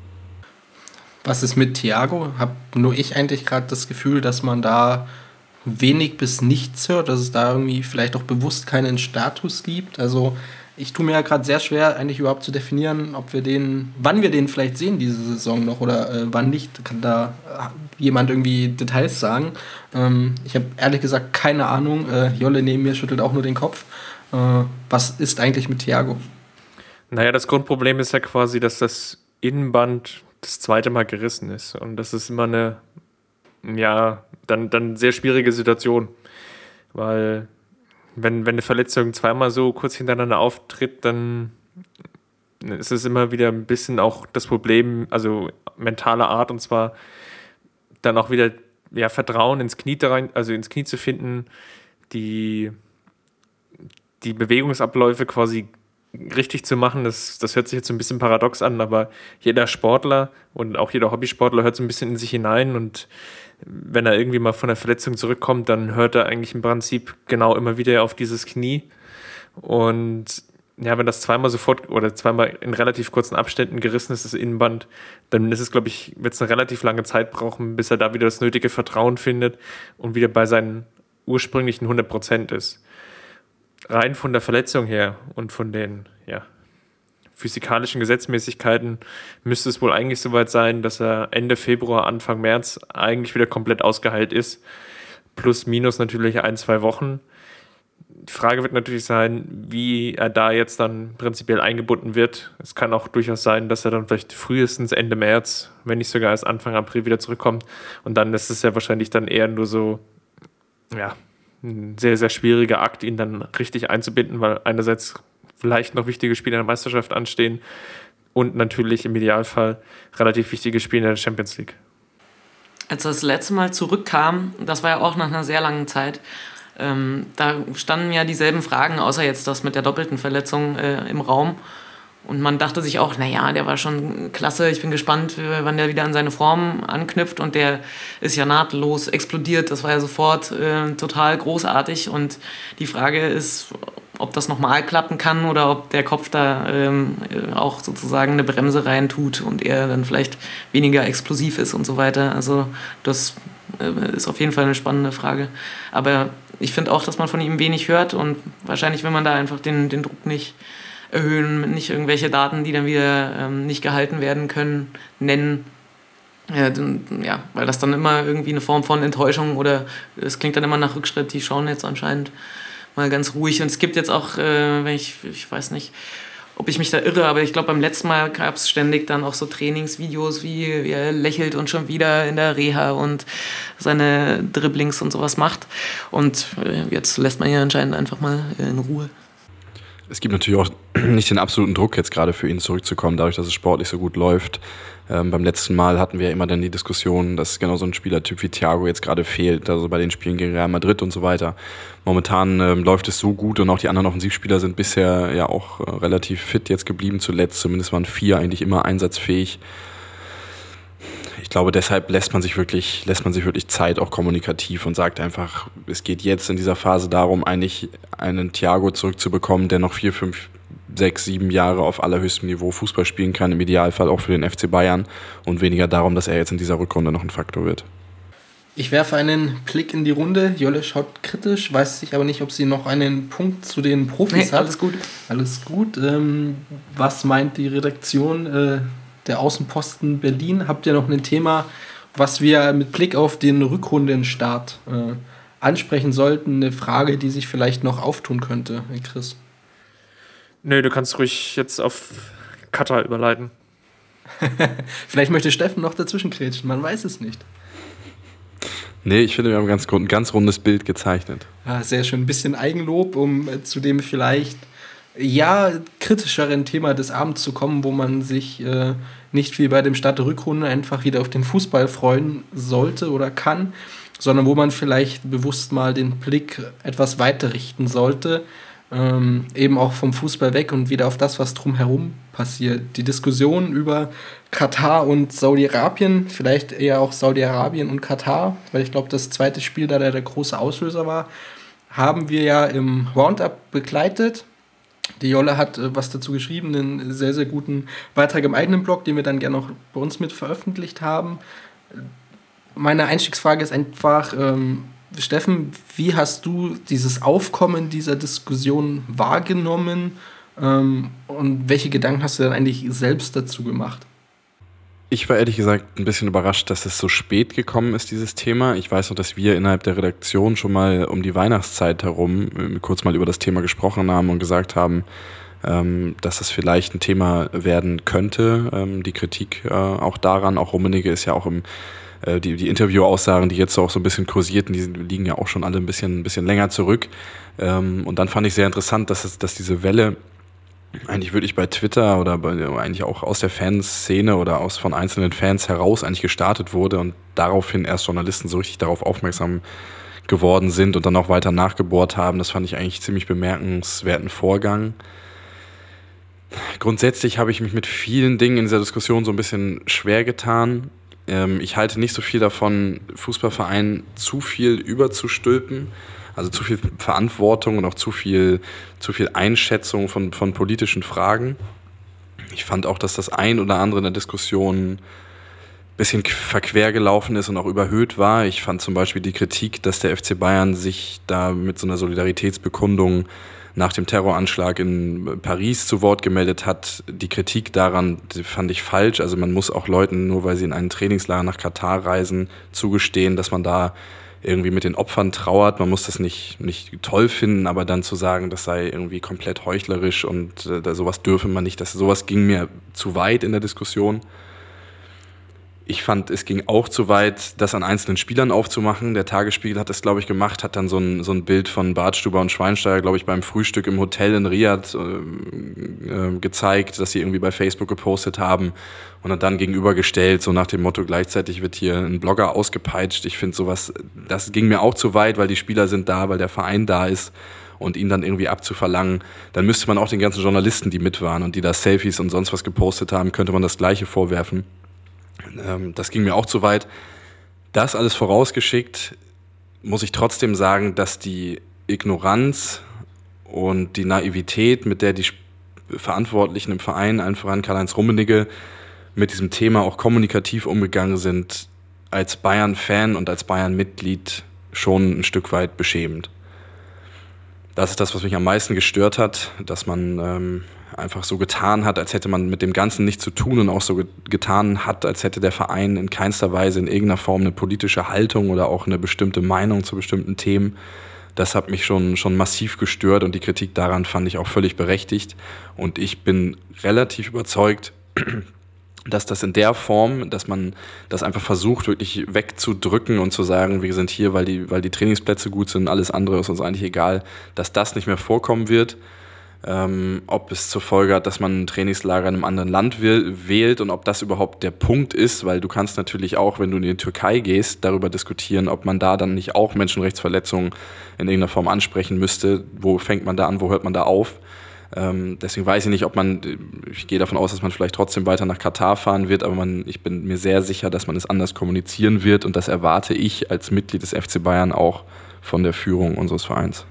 Was ist mit Thiago? Hab nur ich eigentlich gerade das Gefühl, dass man da wenig bis nichts hört, dass es da irgendwie vielleicht auch bewusst keinen Status gibt. Also ich tue mir ja gerade sehr schwer, eigentlich überhaupt zu definieren, ob wir den, wann wir den vielleicht sehen diese Saison noch oder äh, wann nicht. Kann da äh, jemand irgendwie Details sagen? Ähm, ich habe ehrlich gesagt keine Ahnung. Äh, Jolle neben mir schüttelt auch nur den Kopf. Äh, was ist eigentlich mit Thiago? Naja, das Grundproblem ist ja quasi, dass das Innenband das zweite Mal gerissen ist. Und das ist immer eine, ja, dann, dann sehr schwierige Situation. Weil wenn, wenn eine Verletzung zweimal so kurz hintereinander auftritt, dann ist es immer wieder ein bisschen auch das Problem, also mentaler Art, und zwar dann auch wieder ja, Vertrauen ins Knie rein, also ins Knie zu finden, die, die Bewegungsabläufe quasi richtig zu machen, das, das hört sich jetzt so ein bisschen paradox an, aber jeder Sportler und auch jeder Hobbysportler hört so ein bisschen in sich hinein und wenn er irgendwie mal von der Verletzung zurückkommt, dann hört er eigentlich im Prinzip genau immer wieder auf dieses Knie. Und ja, wenn das zweimal sofort oder zweimal in relativ kurzen Abständen gerissen ist, das Innenband, dann ist es, glaube ich, wird es eine relativ lange Zeit brauchen, bis er da wieder das nötige Vertrauen findet und wieder bei seinen ursprünglichen 100 Prozent ist. Rein von der Verletzung her und von den physikalischen Gesetzmäßigkeiten müsste es wohl eigentlich soweit sein, dass er Ende Februar, Anfang März eigentlich wieder komplett ausgeheilt ist. Plus, minus natürlich ein, zwei Wochen. Die Frage wird natürlich sein, wie er da jetzt dann prinzipiell eingebunden wird. Es kann auch durchaus sein, dass er dann vielleicht frühestens Ende März, wenn nicht sogar erst Anfang April wieder zurückkommt. Und dann ist es ja wahrscheinlich dann eher nur so, ja, ein sehr, sehr schwieriger Akt, ihn dann richtig einzubinden, weil einerseits vielleicht noch wichtige Spiele in der Meisterschaft anstehen und natürlich im Idealfall relativ wichtige Spiele in der Champions League. Als das letzte Mal zurückkam, das war ja auch nach einer sehr langen Zeit, ähm, da standen ja dieselben Fragen, außer jetzt das mit der doppelten Verletzung äh, im Raum. Und man dachte sich auch, naja, der war schon klasse, ich bin gespannt, wann der wieder an seine Form anknüpft. Und der ist ja nahtlos explodiert, das war ja sofort äh, total großartig. Und die Frage ist, ob das nochmal klappen kann oder ob der Kopf da ähm, auch sozusagen eine Bremse rein tut und er dann vielleicht weniger explosiv ist und so weiter. Also das äh, ist auf jeden Fall eine spannende Frage. Aber ich finde auch, dass man von ihm wenig hört und wahrscheinlich, wenn man da einfach den, den Druck nicht erhöhen, nicht irgendwelche Daten, die dann wieder ähm, nicht gehalten werden können, nennen. Ja, weil das dann immer irgendwie eine Form von Enttäuschung oder es klingt dann immer nach Rückschritt, die schauen jetzt anscheinend mal ganz ruhig. Und es gibt jetzt auch, äh, wenn ich, ich weiß nicht, ob ich mich da irre, aber ich glaube, beim letzten Mal gab es ständig dann auch so Trainingsvideos, wie, wie, er lächelt und schon wieder in der Reha und seine Dribblings und sowas macht. Und äh, jetzt lässt man ihn anscheinend einfach mal in Ruhe. Es gibt natürlich auch nicht den absoluten Druck, jetzt gerade für ihn zurückzukommen, dadurch, dass es sportlich so gut läuft. Ähm, beim letzten Mal hatten wir immer dann die Diskussion, dass genau so ein Spielertyp wie Thiago jetzt gerade fehlt, also bei den Spielen gegen Real Madrid und so weiter. Momentan ähm, läuft es so gut und auch die anderen Offensivspieler sind bisher ja auch äh, relativ fit jetzt geblieben. Zuletzt zumindest waren vier eigentlich immer einsatzfähig ich glaube, deshalb lässt man sich wirklich, lässt man sich wirklich Zeit auch kommunikativ und sagt einfach, es geht jetzt in dieser Phase darum, eigentlich einen Thiago zurückzubekommen, der noch vier, fünf, sechs, sieben Jahre auf allerhöchstem Niveau Fußball spielen kann, im Idealfall auch für den FC Bayern und weniger darum, dass er jetzt in dieser Rückrunde noch ein Faktor wird. Ich werfe einen Blick in die Runde. Jolle schaut kritisch, weiß sich aber nicht, ob sie noch einen Punkt zu den Profis nee, hat. Alles gut. Alles gut. Ähm, was meint die Redaktion? Äh, der Außenposten Berlin. Habt ihr noch ein Thema, was wir mit Blick auf den Rückrundenstart äh, ansprechen sollten, eine Frage, die sich vielleicht noch auftun könnte, Chris. Nö, du kannst ruhig jetzt auf Katar überleiten. vielleicht möchte Steffen noch dazwischen kretschen, man weiß es nicht. Nee, ich finde, wir haben ganz, ein ganz rundes Bild gezeichnet. Ah, sehr schön. Ein bisschen Eigenlob, um äh, zu dem vielleicht ja kritischeren Thema des Abends zu kommen, wo man sich äh, nicht wie bei dem Start der Rückrunde einfach wieder auf den Fußball freuen sollte oder kann, sondern wo man vielleicht bewusst mal den Blick etwas weiter richten sollte, ähm, eben auch vom Fußball weg und wieder auf das, was drumherum passiert. Die Diskussion über Katar und Saudi-Arabien, vielleicht eher auch Saudi-Arabien und Katar, weil ich glaube, das zweite Spiel da der, der große Auslöser war, haben wir ja im Roundup begleitet. Die Jolle hat äh, was dazu geschrieben, einen sehr, sehr guten Beitrag im eigenen Blog, den wir dann gerne auch bei uns mit veröffentlicht haben. Meine Einstiegsfrage ist einfach, ähm, Steffen, wie hast du dieses Aufkommen dieser Diskussion wahrgenommen ähm, und welche Gedanken hast du dann eigentlich selbst dazu gemacht? Ich war ehrlich gesagt ein bisschen überrascht, dass es so spät gekommen ist, dieses Thema. Ich weiß noch, dass wir innerhalb der Redaktion schon mal um die Weihnachtszeit herum äh, kurz mal über das Thema gesprochen haben und gesagt haben, ähm, dass das vielleicht ein Thema werden könnte. Ähm, die Kritik äh, auch daran, auch Rummenigge ist ja auch im äh, die, Interview-Aussagen, die jetzt auch so ein bisschen kursierten, die liegen ja auch schon alle ein bisschen, ein bisschen länger zurück. Ähm, und dann fand ich sehr interessant, dass, es, dass diese Welle eigentlich wirklich bei Twitter oder bei, eigentlich auch aus der Fanszene oder aus von einzelnen Fans heraus eigentlich gestartet wurde und daraufhin erst Journalisten so richtig darauf aufmerksam geworden sind und dann auch weiter nachgebohrt haben. Das fand ich eigentlich ziemlich bemerkenswerten Vorgang. Grundsätzlich habe ich mich mit vielen Dingen in dieser Diskussion so ein bisschen schwer getan. Ähm, ich halte nicht so viel davon, Fußballvereinen zu viel überzustülpen also zu viel Verantwortung und auch zu viel, zu viel Einschätzung von, von politischen Fragen. Ich fand auch, dass das ein oder andere in der Diskussion ein bisschen verquer gelaufen ist und auch überhöht war. Ich fand zum Beispiel die Kritik, dass der FC Bayern sich da mit so einer Solidaritätsbekundung nach dem Terroranschlag in Paris zu Wort gemeldet hat. Die Kritik daran die fand ich falsch. Also man muss auch Leuten, nur weil sie in einen Trainingslager nach Katar reisen, zugestehen, dass man da irgendwie mit den Opfern trauert. Man muss das nicht, nicht toll finden, aber dann zu sagen, das sei irgendwie komplett heuchlerisch und äh, sowas dürfe man nicht, das, sowas ging mir zu weit in der Diskussion. Ich fand, es ging auch zu weit, das an einzelnen Spielern aufzumachen. Der Tagesspiegel hat das, glaube ich, gemacht, hat dann so ein, so ein Bild von Bartstuber und Schweinsteiger, glaube ich, beim Frühstück im Hotel in Riyadh äh, äh, gezeigt, dass sie irgendwie bei Facebook gepostet haben und hat dann gegenübergestellt, so nach dem Motto, gleichzeitig wird hier ein Blogger ausgepeitscht. Ich finde sowas, das ging mir auch zu weit, weil die Spieler sind da, weil der Verein da ist und ihn dann irgendwie abzuverlangen, dann müsste man auch den ganzen Journalisten, die mit waren und die da Selfies und sonst was gepostet haben, könnte man das Gleiche vorwerfen. Ähm, das ging mir auch zu weit. Das alles vorausgeschickt, muss ich trotzdem sagen, dass die Ignoranz und die Naivität, mit der die Verantwortlichen im Verein, allen voran Karl-Heinz Rummenigge, mit diesem Thema auch kommunikativ umgegangen sind, als Bayern-Fan und als Bayern-Mitglied schon ein Stück weit beschämend. Das ist das, was mich am meisten gestört hat, dass man ähm, einfach so getan hat, als hätte man mit dem Ganzen nichts zu tun und auch so getan hat, als hätte der Verein in keinster Weise in irgendeiner Form eine politische Haltung oder auch eine bestimmte Meinung zu bestimmten Themen. Das hat mich schon, schon massiv gestört und die Kritik daran fand ich auch völlig berechtigt. Und ich bin relativ überzeugt, dass das in der Form, dass man das einfach versucht, wirklich wegzudrücken und zu sagen, wir sind hier, weil die, weil die Trainingsplätze gut sind, alles andere ist uns eigentlich egal, dass das nicht mehr vorkommen wird ähm, ob es zur Folge hat, dass man ein Trainingslager in einem anderen Land wählt und ob das überhaupt der Punkt ist, weil du kannst natürlich auch, wenn du in die Türkei gehst, darüber diskutieren, ob man da dann nicht auch Menschenrechtsverletzungen in irgendeiner Form ansprechen müsste. Wo fängt man da an, wo hört man da auf? Ähm, deswegen weiß ich nicht, ob man, ich gehe davon aus, dass man vielleicht trotzdem weiter nach Katar fahren wird, aber man, ich bin mir sehr sicher, dass man es anders kommunizieren wird und das erwarte ich als Mitglied des FC Bayern auch von der Führung unseres Vereins.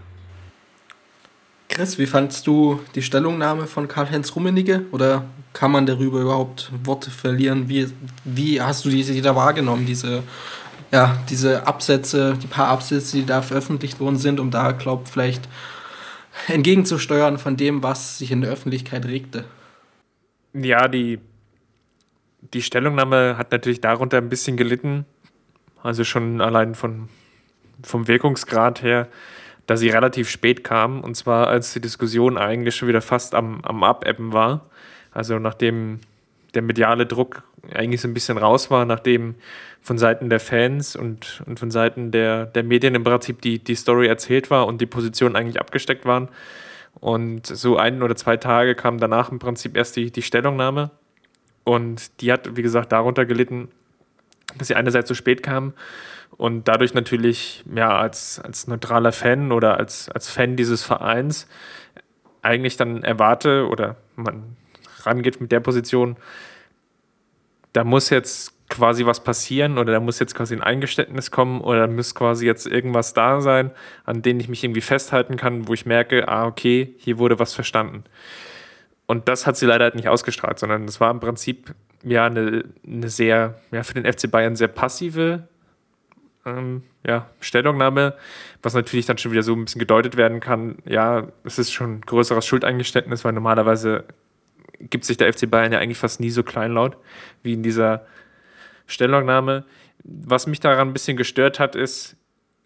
Chris, wie fandst du die Stellungnahme von Karl-Heinz Rummenigge? Oder kann man darüber überhaupt Worte verlieren? Wie, wie hast du diese da wahrgenommen, diese, ja, diese Absätze, die paar Absätze, die da veröffentlicht worden sind, um da, glaubt, vielleicht entgegenzusteuern von dem, was sich in der Öffentlichkeit regte? Ja, die die Stellungnahme hat natürlich darunter ein bisschen gelitten. Also schon allein von, vom Wirkungsgrad her, da sie relativ spät kam. Und zwar, als die Diskussion eigentlich schon wieder fast am, am Abebben war. Also nachdem der mediale Druck eigentlich so ein bisschen raus war, nachdem von Seiten der Fans und, und von Seiten der, der Medien im Prinzip die, die Story erzählt war und die Positionen eigentlich abgesteckt waren. Und so ein oder zwei Tage kam danach im Prinzip erst die, die Stellungnahme. Und die hat, wie gesagt, darunter gelitten, dass sie einerseits zu spät kam und dadurch natürlich ja, als, als neutraler Fan oder als, als Fan dieses Vereins eigentlich dann erwarte oder man rangeht mit der Position, da muss jetzt quasi was passieren oder da muss jetzt quasi ein Eingeständnis kommen oder da muss quasi jetzt irgendwas da sein, an dem ich mich irgendwie festhalten kann, wo ich merke, ah, okay, hier wurde was verstanden. Und das hat sie leider halt nicht ausgestrahlt, sondern es war im Prinzip ja eine, eine sehr, ja, für den FC Bayern sehr passive ähm, ja, Stellungnahme, was natürlich dann schon wieder so ein bisschen gedeutet werden kann, ja, es ist schon ein größeres Schuldeingeständnis, weil normalerweise gibt sich der FC Bayern ja eigentlich fast nie so kleinlaut wie in dieser Stellungnahme. Was mich daran ein bisschen gestört hat, ist,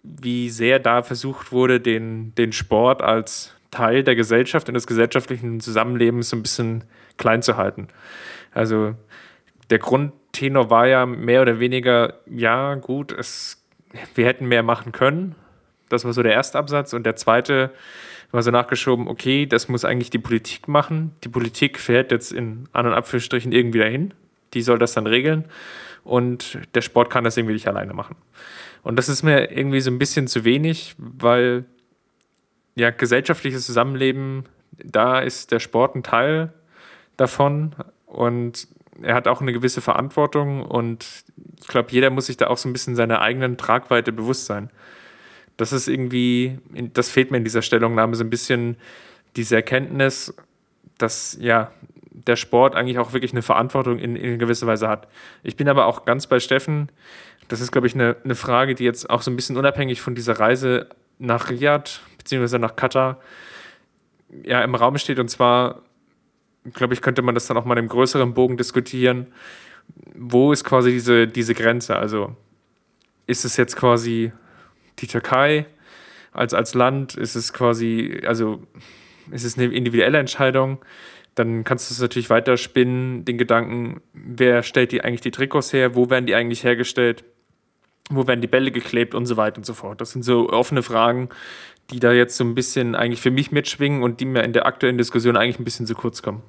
wie sehr da versucht wurde, den, den Sport als Teil der Gesellschaft und des gesellschaftlichen Zusammenlebens so ein bisschen klein zu halten. Also der Grundtenor war ja mehr oder weniger, ja gut, es, wir hätten mehr machen können. Das war so der erste Absatz. Und der zweite war so nachgeschoben, okay, das muss eigentlich die Politik machen. Die Politik fährt jetzt in An- und Abführstrichen irgendwie dahin. Die soll das dann regeln. Und der Sport kann das irgendwie nicht alleine machen. Und das ist mir irgendwie so ein bisschen zu wenig, weil ja, gesellschaftliches Zusammenleben, da ist der Sport ein Teil davon. Und er hat auch eine gewisse Verantwortung. Und ich glaube, jeder muss sich da auch so ein bisschen seiner eigenen Tragweite bewusst sein das ist irgendwie, das fehlt mir in dieser Stellungnahme so ein bisschen diese Erkenntnis, dass ja der Sport eigentlich auch wirklich eine Verantwortung in, in gewisser Weise hat. Ich bin aber auch ganz bei Steffen. Das ist, glaube ich, eine, eine Frage, die jetzt auch so ein bisschen unabhängig von dieser Reise nach Riyadh bzw. nach Katar ja im Raum steht. Und zwar, glaube ich, könnte man das dann auch mal im größeren Bogen diskutieren. Wo ist quasi diese, diese Grenze? Also ist es jetzt quasi die Türkei als, als Land ist es quasi, also ist es eine individuelle Entscheidung. Dann kannst du es natürlich weiterspinnen, den Gedanken, wer stellt die eigentlich die Trikots her, wo werden die eigentlich hergestellt, wo werden die Bälle geklebt und so weiter und so fort. Das sind so offene Fragen, die da jetzt so ein bisschen eigentlich für mich mitschwingen und die mir in der aktuellen Diskussion eigentlich ein bisschen zu kurz kommen.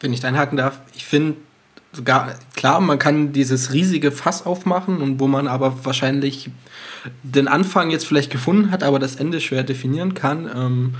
Wenn ich einhaken darf, ich finde, sogar, klar, man kann dieses riesige Fass aufmachen und wo man aber wahrscheinlich den Anfang jetzt vielleicht gefunden hat, aber das Ende schwer definieren kann. Ähm,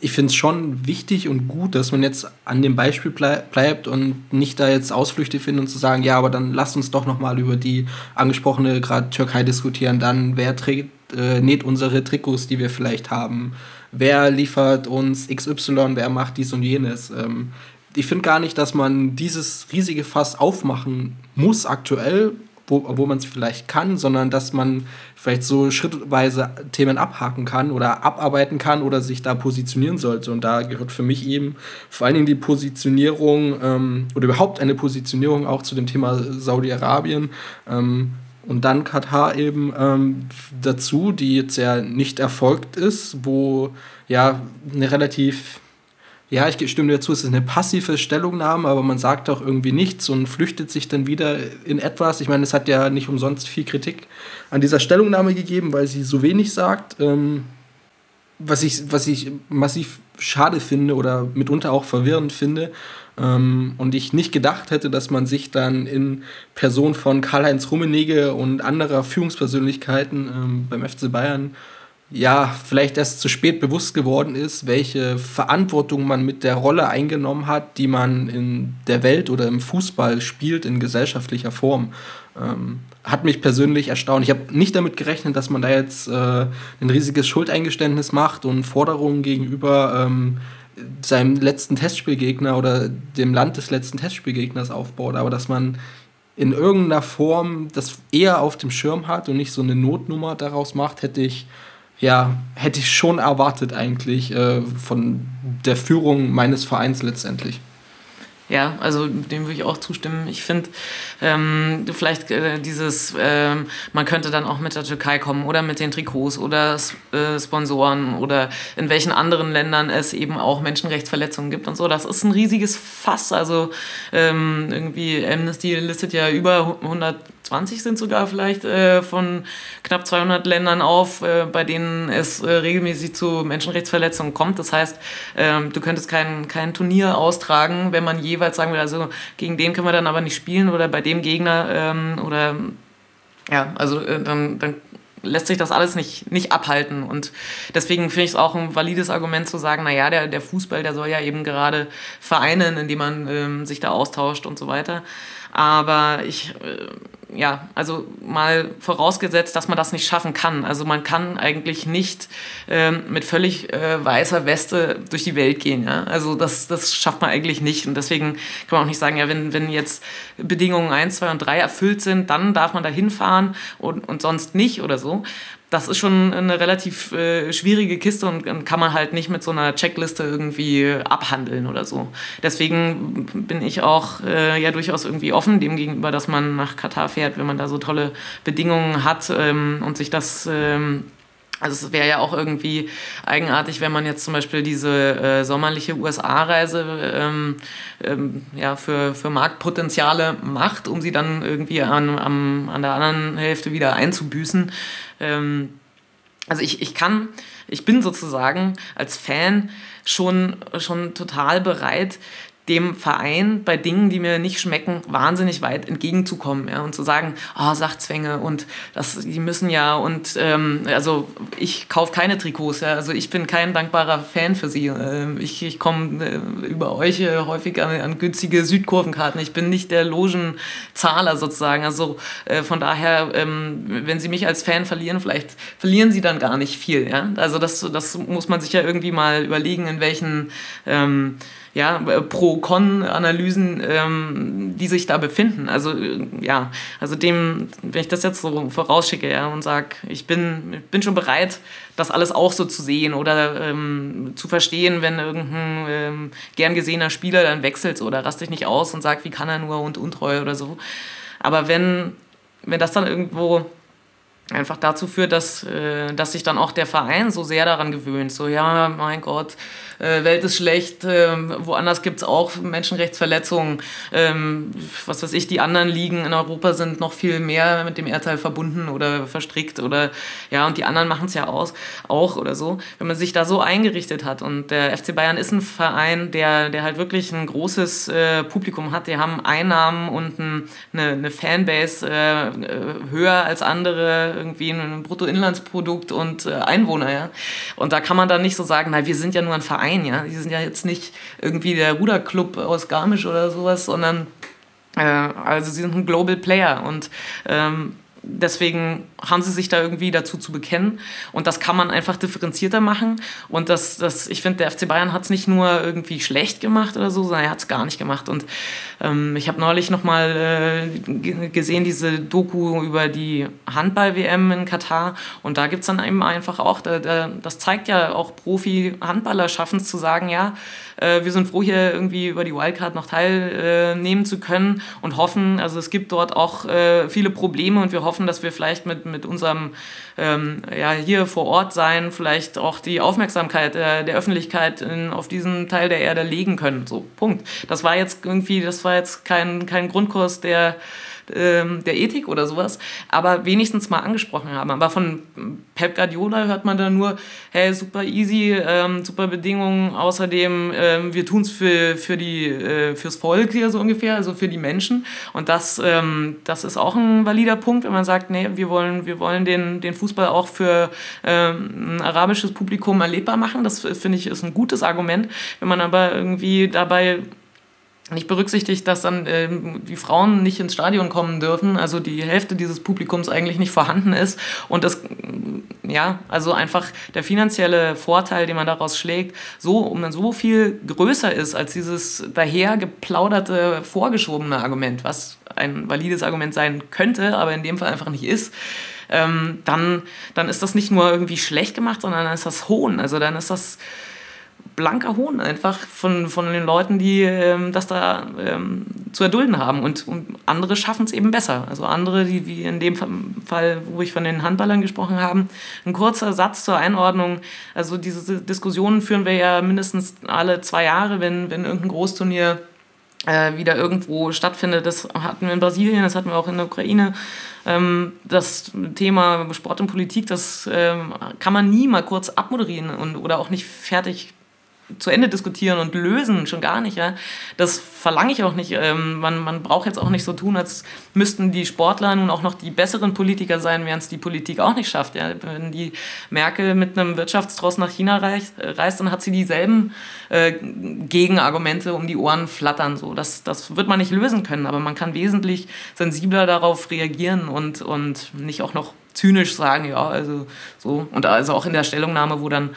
ich finde es schon wichtig und gut, dass man jetzt an dem Beispiel bleibt und nicht da jetzt Ausflüchte findet und zu sagen, ja, aber dann lasst uns doch nochmal über die angesprochene gerade Türkei diskutieren. Dann, wer trägt, äh, näht unsere Trikots, die wir vielleicht haben? Wer liefert uns XY? Wer macht dies und jenes? Ähm, ich finde gar nicht, dass man dieses riesige Fass aufmachen muss aktuell, wo, wo man es vielleicht kann, sondern dass man vielleicht so schrittweise Themen abhaken kann oder abarbeiten kann oder sich da positionieren sollte. Und da gehört für mich eben vor allen Dingen die Positionierung ähm, oder überhaupt eine Positionierung auch zu dem Thema Saudi-Arabien. Ähm, und dann Katar eben ähm, dazu, die jetzt ja nicht erfolgt ist, wo ja eine relativ ja, ich stimme dir zu, es ist eine passive Stellungnahme, aber man sagt auch irgendwie nichts und flüchtet sich dann wieder in etwas. Ich meine, es hat ja nicht umsonst viel Kritik an dieser Stellungnahme gegeben, weil sie so wenig sagt. Ähm, was, ich, was ich massiv schade finde oder mitunter auch verwirrend finde. Ähm, und ich nicht gedacht hätte, dass man sich dann in Person von Karl-Heinz Rummenigge und anderer Führungspersönlichkeiten ähm, beim FC Bayern ja, vielleicht erst zu spät bewusst geworden ist, welche Verantwortung man mit der Rolle eingenommen hat, die man in der Welt oder im Fußball spielt, in gesellschaftlicher Form. Ähm, hat mich persönlich erstaunt. Ich habe nicht damit gerechnet, dass man da jetzt äh, ein riesiges Schuldeingeständnis macht und Forderungen gegenüber ähm, seinem letzten Testspielgegner oder dem Land des letzten Testspielgegners aufbaut, aber dass man in irgendeiner Form das eher auf dem Schirm hat und nicht so eine Notnummer daraus macht, hätte ich ja, hätte ich schon erwartet eigentlich äh, von der Führung meines Vereins letztendlich. Ja, also dem würde ich auch zustimmen. Ich finde, ähm, vielleicht äh, dieses, äh, man könnte dann auch mit der Türkei kommen oder mit den Trikots oder äh, Sponsoren oder in welchen anderen Ländern es eben auch Menschenrechtsverletzungen gibt und so. Das ist ein riesiges Fass. Also ähm, irgendwie Amnesty listet ja über 100 20 sind sogar vielleicht äh, von knapp 200 Ländern auf, äh, bei denen es äh, regelmäßig zu Menschenrechtsverletzungen kommt. Das heißt, ähm, du könntest kein, kein Turnier austragen, wenn man jeweils sagen will, also gegen den können wir dann aber nicht spielen oder bei dem Gegner ähm, oder ja, also äh, dann, dann lässt sich das alles nicht, nicht abhalten. Und deswegen finde ich es auch ein valides Argument zu sagen, naja, der, der Fußball, der soll ja eben gerade vereinen, indem man ähm, sich da austauscht und so weiter. Aber ich, äh, ja, also mal vorausgesetzt, dass man das nicht schaffen kann. Also man kann eigentlich nicht ähm, mit völlig äh, weißer Weste durch die Welt gehen. Ja? Also das, das schafft man eigentlich nicht. Und deswegen kann man auch nicht sagen, ja, wenn, wenn jetzt Bedingungen 1, 2 und 3 erfüllt sind, dann darf man da hinfahren und, und sonst nicht oder so das ist schon eine relativ äh, schwierige Kiste und, und, kann man halt nicht mit so einer Checkliste irgendwie abhandeln oder so. Deswegen bin ich auch äh, ja durchaus irgendwie offen dem gegenüber, dass man nach Katar fährt, wenn man da so tolle Bedingungen hat ähm, und sich das ähm, also es wäre ja auch irgendwie eigenartig, wenn man jetzt zum Beispiel diese äh, sommerliche USA-Reise ähm, ähm, ja, für, für Marktpotenziale macht, um sie dann irgendwie an, am, an der anderen Hälfte wieder einzubüßen. Ähm, also ich, ich kann, ich bin sozusagen als Fan schon, schon total bereit, dem Verein bei Dingen, die mir nicht schmecken, wahnsinnig weit entgegenzukommen ja, und zu sagen, oh, Sachzwänge und das, die müssen ja und ähm, also ich kaufe keine Trikots, ja, also ich bin kein dankbarer Fan für sie. Ähm, ich ich komme äh, über euch äh, häufig an, an, günstige Südkurvenkarten. Ich bin nicht der Logenzahler sozusagen. Also äh, von daher, ähm, wenn sie mich als Fan verlieren, vielleicht verlieren sie dann gar nicht viel. Ja? Also das, das muss man sich ja irgendwie mal überlegen, in welchen ähm, ja, Pro-Con-Analysen, ähm, die sich da befinden. Also äh, ja, also dem, wenn ich das jetzt so vorausschicke ja, und sage, ich bin, bin schon bereit, das alles auch so zu sehen oder ähm, zu verstehen, wenn irgendein ähm, gern gesehener Spieler dann wechselt oder raste ich nicht aus und sagt, wie kann er nur und untreu oder so. Aber wenn, wenn das dann irgendwo einfach dazu führt, dass, äh, dass sich dann auch der Verein so sehr daran gewöhnt. So, ja, mein Gott, äh, Welt ist schlecht, äh, woanders gibt es auch Menschenrechtsverletzungen. Ähm, was weiß ich, die anderen Ligen in Europa sind noch viel mehr mit dem Erdteil verbunden oder verstrickt oder ja, und die anderen machen es ja aus, auch oder so. Wenn man sich da so eingerichtet hat und der FC Bayern ist ein Verein, der, der halt wirklich ein großes äh, Publikum hat, die haben Einnahmen und ein, eine, eine Fanbase äh, höher als andere, irgendwie ein Bruttoinlandsprodukt und äh, Einwohner, ja. Und da kann man dann nicht so sagen, na, wir sind ja nur ein Verein, Verein, ja. Die sind ja jetzt nicht irgendwie der Ruderclub aus Garmisch oder sowas, sondern äh, also sie sind ein Global Player und ähm, deswegen haben sie sich da irgendwie dazu zu bekennen. Und das kann man einfach differenzierter machen. Und das, das ich finde, der FC Bayern hat es nicht nur irgendwie schlecht gemacht oder so, sondern er hat es gar nicht gemacht. Und ähm, ich habe neulich nochmal äh, gesehen, diese Doku über die Handball-WM in Katar. Und da gibt es dann eben einfach auch, da, da, das zeigt ja auch Profi-Handballer schaffen es zu sagen, ja, äh, wir sind froh, hier irgendwie über die Wildcard noch teilnehmen zu können und hoffen, also es gibt dort auch äh, viele Probleme und wir hoffen, dass wir vielleicht mit, mit unserem ähm, ja, hier vor Ort sein, vielleicht auch die Aufmerksamkeit äh, der Öffentlichkeit in, auf diesen Teil der Erde legen können. So, Punkt. Das war jetzt irgendwie, das war jetzt kein, kein Grundkurs, der ähm, der Ethik oder sowas, aber wenigstens mal angesprochen haben. Aber von Pep Guardiola hört man dann nur, hey, super easy, ähm, super Bedingungen, außerdem ähm, wir tun es für, für äh, fürs Volk hier so ungefähr, also für die Menschen. Und das, ähm, das ist auch ein valider Punkt, wenn man sagt, nee, wir wollen, wir wollen den, den Fußball auch für ähm, ein arabisches Publikum erlebbar machen. Das finde ich ist ein gutes Argument. Wenn man aber irgendwie dabei nicht berücksichtigt, dass dann ähm, die Frauen nicht ins Stadion kommen dürfen, also die Hälfte dieses Publikums eigentlich nicht vorhanden ist. Und das, ja, also einfach der finanzielle Vorteil, den man daraus schlägt, so um so viel größer ist als dieses daher geplauderte, vorgeschobene Argument, was ein valides Argument sein könnte, aber in dem Fall einfach nicht ist, ähm, dann, dann ist das nicht nur irgendwie schlecht gemacht, sondern dann ist das Hohn, also dann ist das blanker Hohn einfach von, von den Leuten, die ähm, das da ähm, zu erdulden haben. Und, und andere schaffen es eben besser. Also andere, die wie in dem Fall, wo ich von den Handballern gesprochen habe, ein kurzer Satz zur Einordnung. Also diese Diskussionen führen wir ja mindestens alle zwei Jahre, wenn, wenn irgendein Großturnier äh, wieder irgendwo stattfindet. Das hatten wir in Brasilien, das hatten wir auch in der Ukraine. Ähm, das Thema Sport und Politik, das ähm, kann man nie mal kurz abmoderieren oder auch nicht fertig zu Ende diskutieren und lösen, schon gar nicht. Ja? Das verlange ich auch nicht. Ähm, man, man braucht jetzt auch nicht so tun, als müssten die Sportler nun auch noch die besseren Politiker sein, während es die Politik auch nicht schafft. Ja? Wenn die Merkel mit einem Wirtschaftstross nach China reist, reist dann hat sie dieselben äh, Gegenargumente um die Ohren flattern. So. Das, das wird man nicht lösen können, aber man kann wesentlich sensibler darauf reagieren und, und nicht auch noch zynisch sagen, ja, also so. Und also auch in der Stellungnahme, wo dann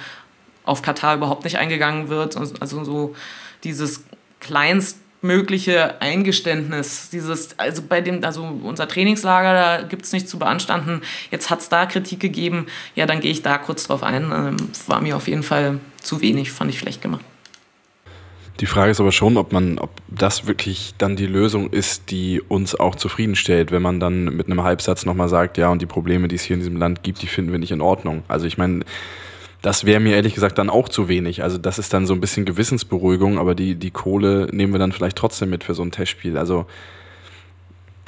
auf Katar überhaupt nicht eingegangen wird. Also so dieses kleinstmögliche Eingeständnis, dieses, also bei dem, also unser Trainingslager, da gibt es nichts zu beanstanden. Jetzt hat es da Kritik gegeben, ja, dann gehe ich da kurz drauf ein. Ähm, war mir auf jeden Fall zu wenig, fand ich schlecht gemacht. Die Frage ist aber schon, ob man, ob das wirklich dann die Lösung ist, die uns auch zufriedenstellt, wenn man dann mit einem Halbsatz nochmal sagt, ja, und die Probleme, die es hier in diesem Land gibt, die finden wir nicht in Ordnung. Also ich meine, das wäre mir ehrlich gesagt dann auch zu wenig. Also das ist dann so ein bisschen Gewissensberuhigung, aber die, die Kohle nehmen wir dann vielleicht trotzdem mit für so ein Testspiel. Also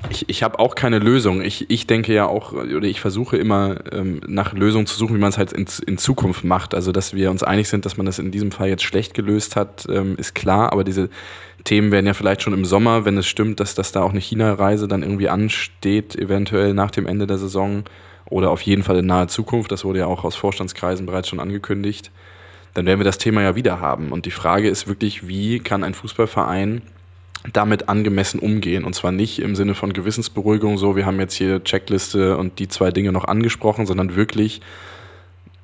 ich, ich habe auch keine Lösung. Ich, ich denke ja auch, oder ich versuche immer ähm, nach Lösungen zu suchen, wie man es halt in, in Zukunft macht. Also dass wir uns einig sind, dass man das in diesem Fall jetzt schlecht gelöst hat, ähm, ist klar. Aber diese Themen werden ja vielleicht schon im Sommer, wenn es stimmt, dass, dass da auch eine China-Reise dann irgendwie ansteht, eventuell nach dem Ende der Saison oder auf jeden Fall in naher Zukunft, das wurde ja auch aus Vorstandskreisen bereits schon angekündigt, dann werden wir das Thema ja wieder haben. Und die Frage ist wirklich, wie kann ein Fußballverein damit angemessen umgehen? Und zwar nicht im Sinne von Gewissensberuhigung, so wir haben jetzt hier Checkliste und die zwei Dinge noch angesprochen, sondern wirklich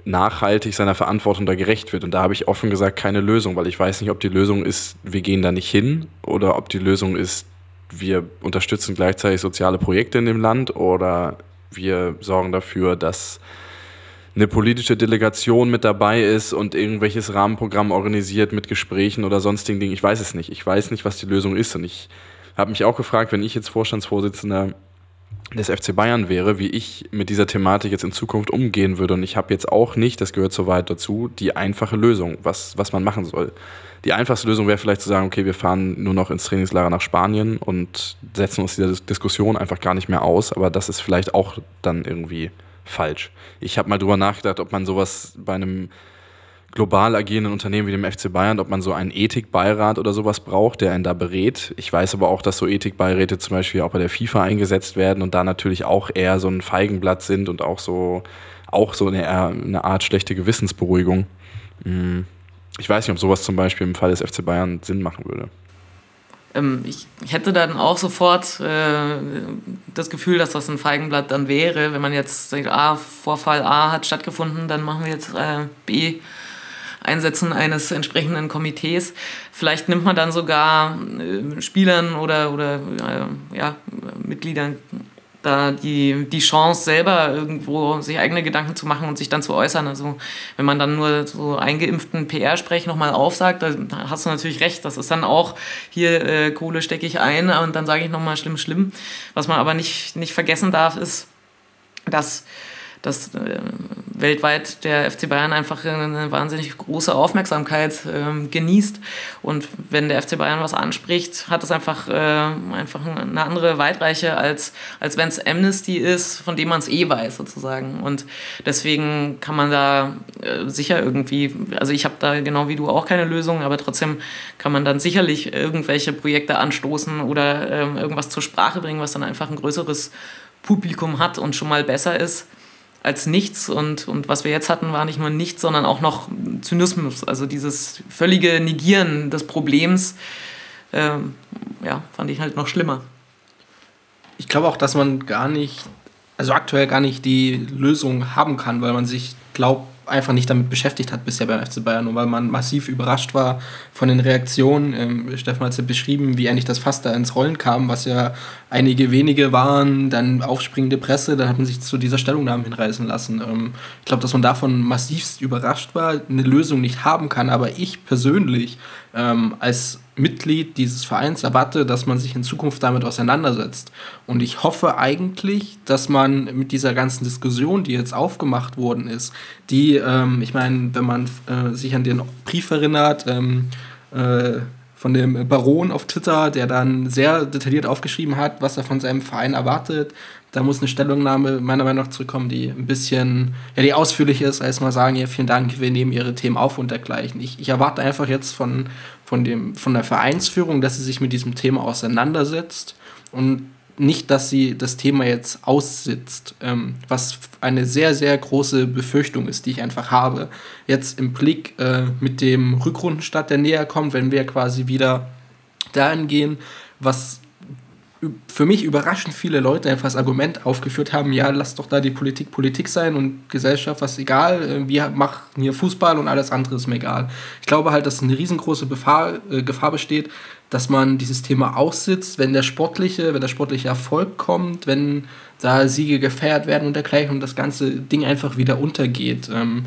nachhaltig seiner Verantwortung da gerecht wird. Und da habe ich offen gesagt keine Lösung, weil ich weiß nicht, ob die Lösung ist, wir gehen da nicht hin oder ob die Lösung ist, wir unterstützen gleichzeitig soziale Projekte in dem Land oder wir sorgen dafür, dass eine politische Delegation mit dabei ist und irgendwelches Rahmenprogramm organisiert mit Gesprächen oder sonstigen Dingen. Ich weiß es nicht. Ich weiß nicht, was die Lösung ist. Und ich habe mich auch gefragt, wenn ich jetzt Vorstandsvorsitzender des FC Bayern wäre, wie ich mit dieser Thematik jetzt in Zukunft umgehen würde. Und ich habe jetzt auch nicht, das gehört soweit dazu, die einfache Lösung, was, was man machen soll. Die einfachste Lösung wäre vielleicht zu sagen, okay, wir fahren nur noch ins Trainingslager nach Spanien und setzen uns dieser Diskussion einfach gar nicht mehr aus. Aber das ist vielleicht auch dann irgendwie falsch. Ich habe mal drüber nachgedacht, ob man sowas bei einem global agierenden Unternehmen wie dem FC Bayern, ob man so einen Ethikbeirat oder sowas braucht, der einen da berät. Ich weiß aber auch, dass so Ethikbeiräte zum Beispiel auch bei der FIFA eingesetzt werden und da natürlich auch eher so ein Feigenblatt sind und auch so, auch so eine, eine Art schlechte Gewissensberuhigung. Hm. Ich weiß nicht, ob sowas zum Beispiel im Fall des FC Bayern Sinn machen würde ähm, ich, hätte dann auch sofort äh, das Gefühl, dass das ein Feigenblatt dann wäre, wenn man jetzt sagt, ah, Vorfall A hat stattgefunden, dann machen wir jetzt äh, B. Einsetzen eines entsprechenden Komitees. Vielleicht nimmt man dann sogar äh, Spielern oder, oder äh, ja, Mitgliedern da die, die Chance, selber irgendwo sich eigene Gedanken zu machen und sich dann zu äußern. Also wenn man dann nur so eingeimpften PR-Sprech nochmal aufsagt, da hast du natürlich recht. Das ist dann auch, hier äh, Kohle stecke ich ein und dann sage ich nochmal schlimm, schlimm. Was man aber nicht, nicht vergessen darf, ist, dass dass äh, weltweit der FC Bayern einfach eine wahnsinnig große Aufmerksamkeit äh, genießt. Und wenn der FC Bayern was anspricht, hat es einfach, äh, einfach eine andere Weitreiche, als, als wenn es Amnesty ist, von dem man es eh weiß, sozusagen. Und deswegen kann man da äh, sicher irgendwie, also ich habe da genau wie du auch keine Lösung, aber trotzdem kann man dann sicherlich irgendwelche Projekte anstoßen oder ähm, irgendwas zur Sprache bringen, was dann einfach ein größeres Publikum hat und schon mal besser ist als nichts. Und, und was wir jetzt hatten, war nicht nur nichts, sondern auch noch Zynismus. Also dieses völlige Negieren des Problems, ähm, ja, fand ich halt noch schlimmer. Ich glaube auch, dass man gar nicht, also aktuell gar nicht die Lösung haben kann, weil man sich glaubt, einfach nicht damit beschäftigt hat bisher beim FC Bayern und weil man massiv überrascht war von den Reaktionen. Ähm, Stefan hat es ja beschrieben, wie eigentlich das Fass da ins Rollen kam, was ja einige wenige waren, dann aufspringende Presse, dann hat man sich zu dieser Stellungnahme hinreißen lassen. Ähm, ich glaube, dass man davon massivst überrascht war, eine Lösung nicht haben kann, aber ich persönlich ähm, als Mitglied dieses Vereins erwarte, dass man sich in Zukunft damit auseinandersetzt. Und ich hoffe eigentlich, dass man mit dieser ganzen Diskussion, die jetzt aufgemacht worden ist, die, ähm, ich meine, wenn man äh, sich an den Brief erinnert, ähm, äh, von dem Baron auf Twitter, der dann sehr detailliert aufgeschrieben hat, was er von seinem Verein erwartet, da muss eine Stellungnahme meiner Meinung nach zurückkommen, die ein bisschen, ja, die ausführlich ist, als mal sagen, ja, vielen Dank, wir nehmen Ihre Themen auf und dergleichen. Ich, ich erwarte einfach jetzt von, von, dem, von der Vereinsführung, dass sie sich mit diesem Thema auseinandersetzt und nicht, dass sie das Thema jetzt aussitzt, ähm, was eine sehr, sehr große Befürchtung ist, die ich einfach habe. Jetzt im Blick äh, mit dem Rückrundenstart, der näher kommt, wenn wir quasi wieder dahin gehen, was für mich überraschend viele Leute einfach das Argument aufgeführt haben, ja, lass doch da die Politik Politik sein und Gesellschaft, was egal, äh, wir machen hier Fußball und alles andere ist mir egal. Ich glaube halt, dass eine riesengroße Gefahr, äh, Gefahr besteht, dass man dieses Thema aussitzt, wenn der sportliche, wenn der sportliche Erfolg kommt, wenn da Siege gefeiert werden und dergleichen und das ganze Ding einfach wieder untergeht. Ähm,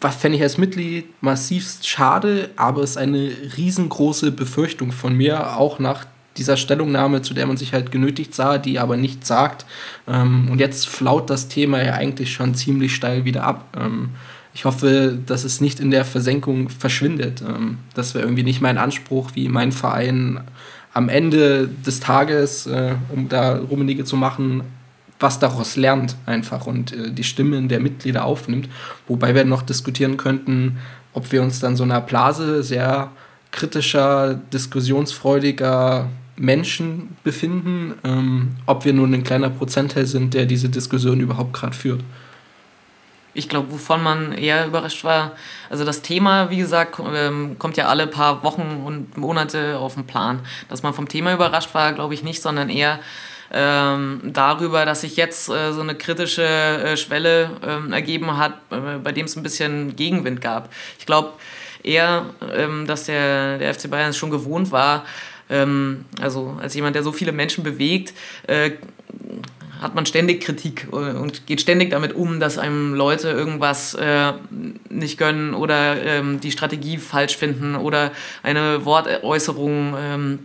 was fände ich als Mitglied massivst schade, aber es ist eine riesengroße Befürchtung von mir, auch nach dieser Stellungnahme, zu der man sich halt genötigt sah, die aber nichts sagt. Ähm, und jetzt flaut das Thema ja eigentlich schon ziemlich steil wieder ab. Ähm, ich hoffe, dass es nicht in der Versenkung verschwindet. Ähm, das wäre irgendwie nicht mein Anspruch, wie mein Verein am Ende des Tages, äh, um da Rummenige zu machen, was daraus lernt einfach und äh, die Stimmen der Mitglieder aufnimmt. Wobei wir noch diskutieren könnten, ob wir uns dann so einer Blase sehr kritischer, diskussionsfreudiger Menschen befinden, ähm, ob wir nur ein kleiner Prozentteil sind, der diese Diskussion überhaupt gerade führt. Ich glaube, wovon man eher überrascht war, also das Thema, wie gesagt, ähm, kommt ja alle paar Wochen und Monate auf den Plan. Dass man vom Thema überrascht war, glaube ich nicht, sondern eher ähm, darüber, dass sich jetzt äh, so eine kritische äh, Schwelle ähm, ergeben hat, äh, bei dem es ein bisschen Gegenwind gab. Ich glaube eher, ähm, dass der, der FC Bayern es schon gewohnt war, ähm, also als jemand, der so viele Menschen bewegt, äh, hat man ständig Kritik und geht ständig damit um, dass einem Leute irgendwas äh, nicht gönnen oder ähm, die Strategie falsch finden oder eine Wortäußerung ähm,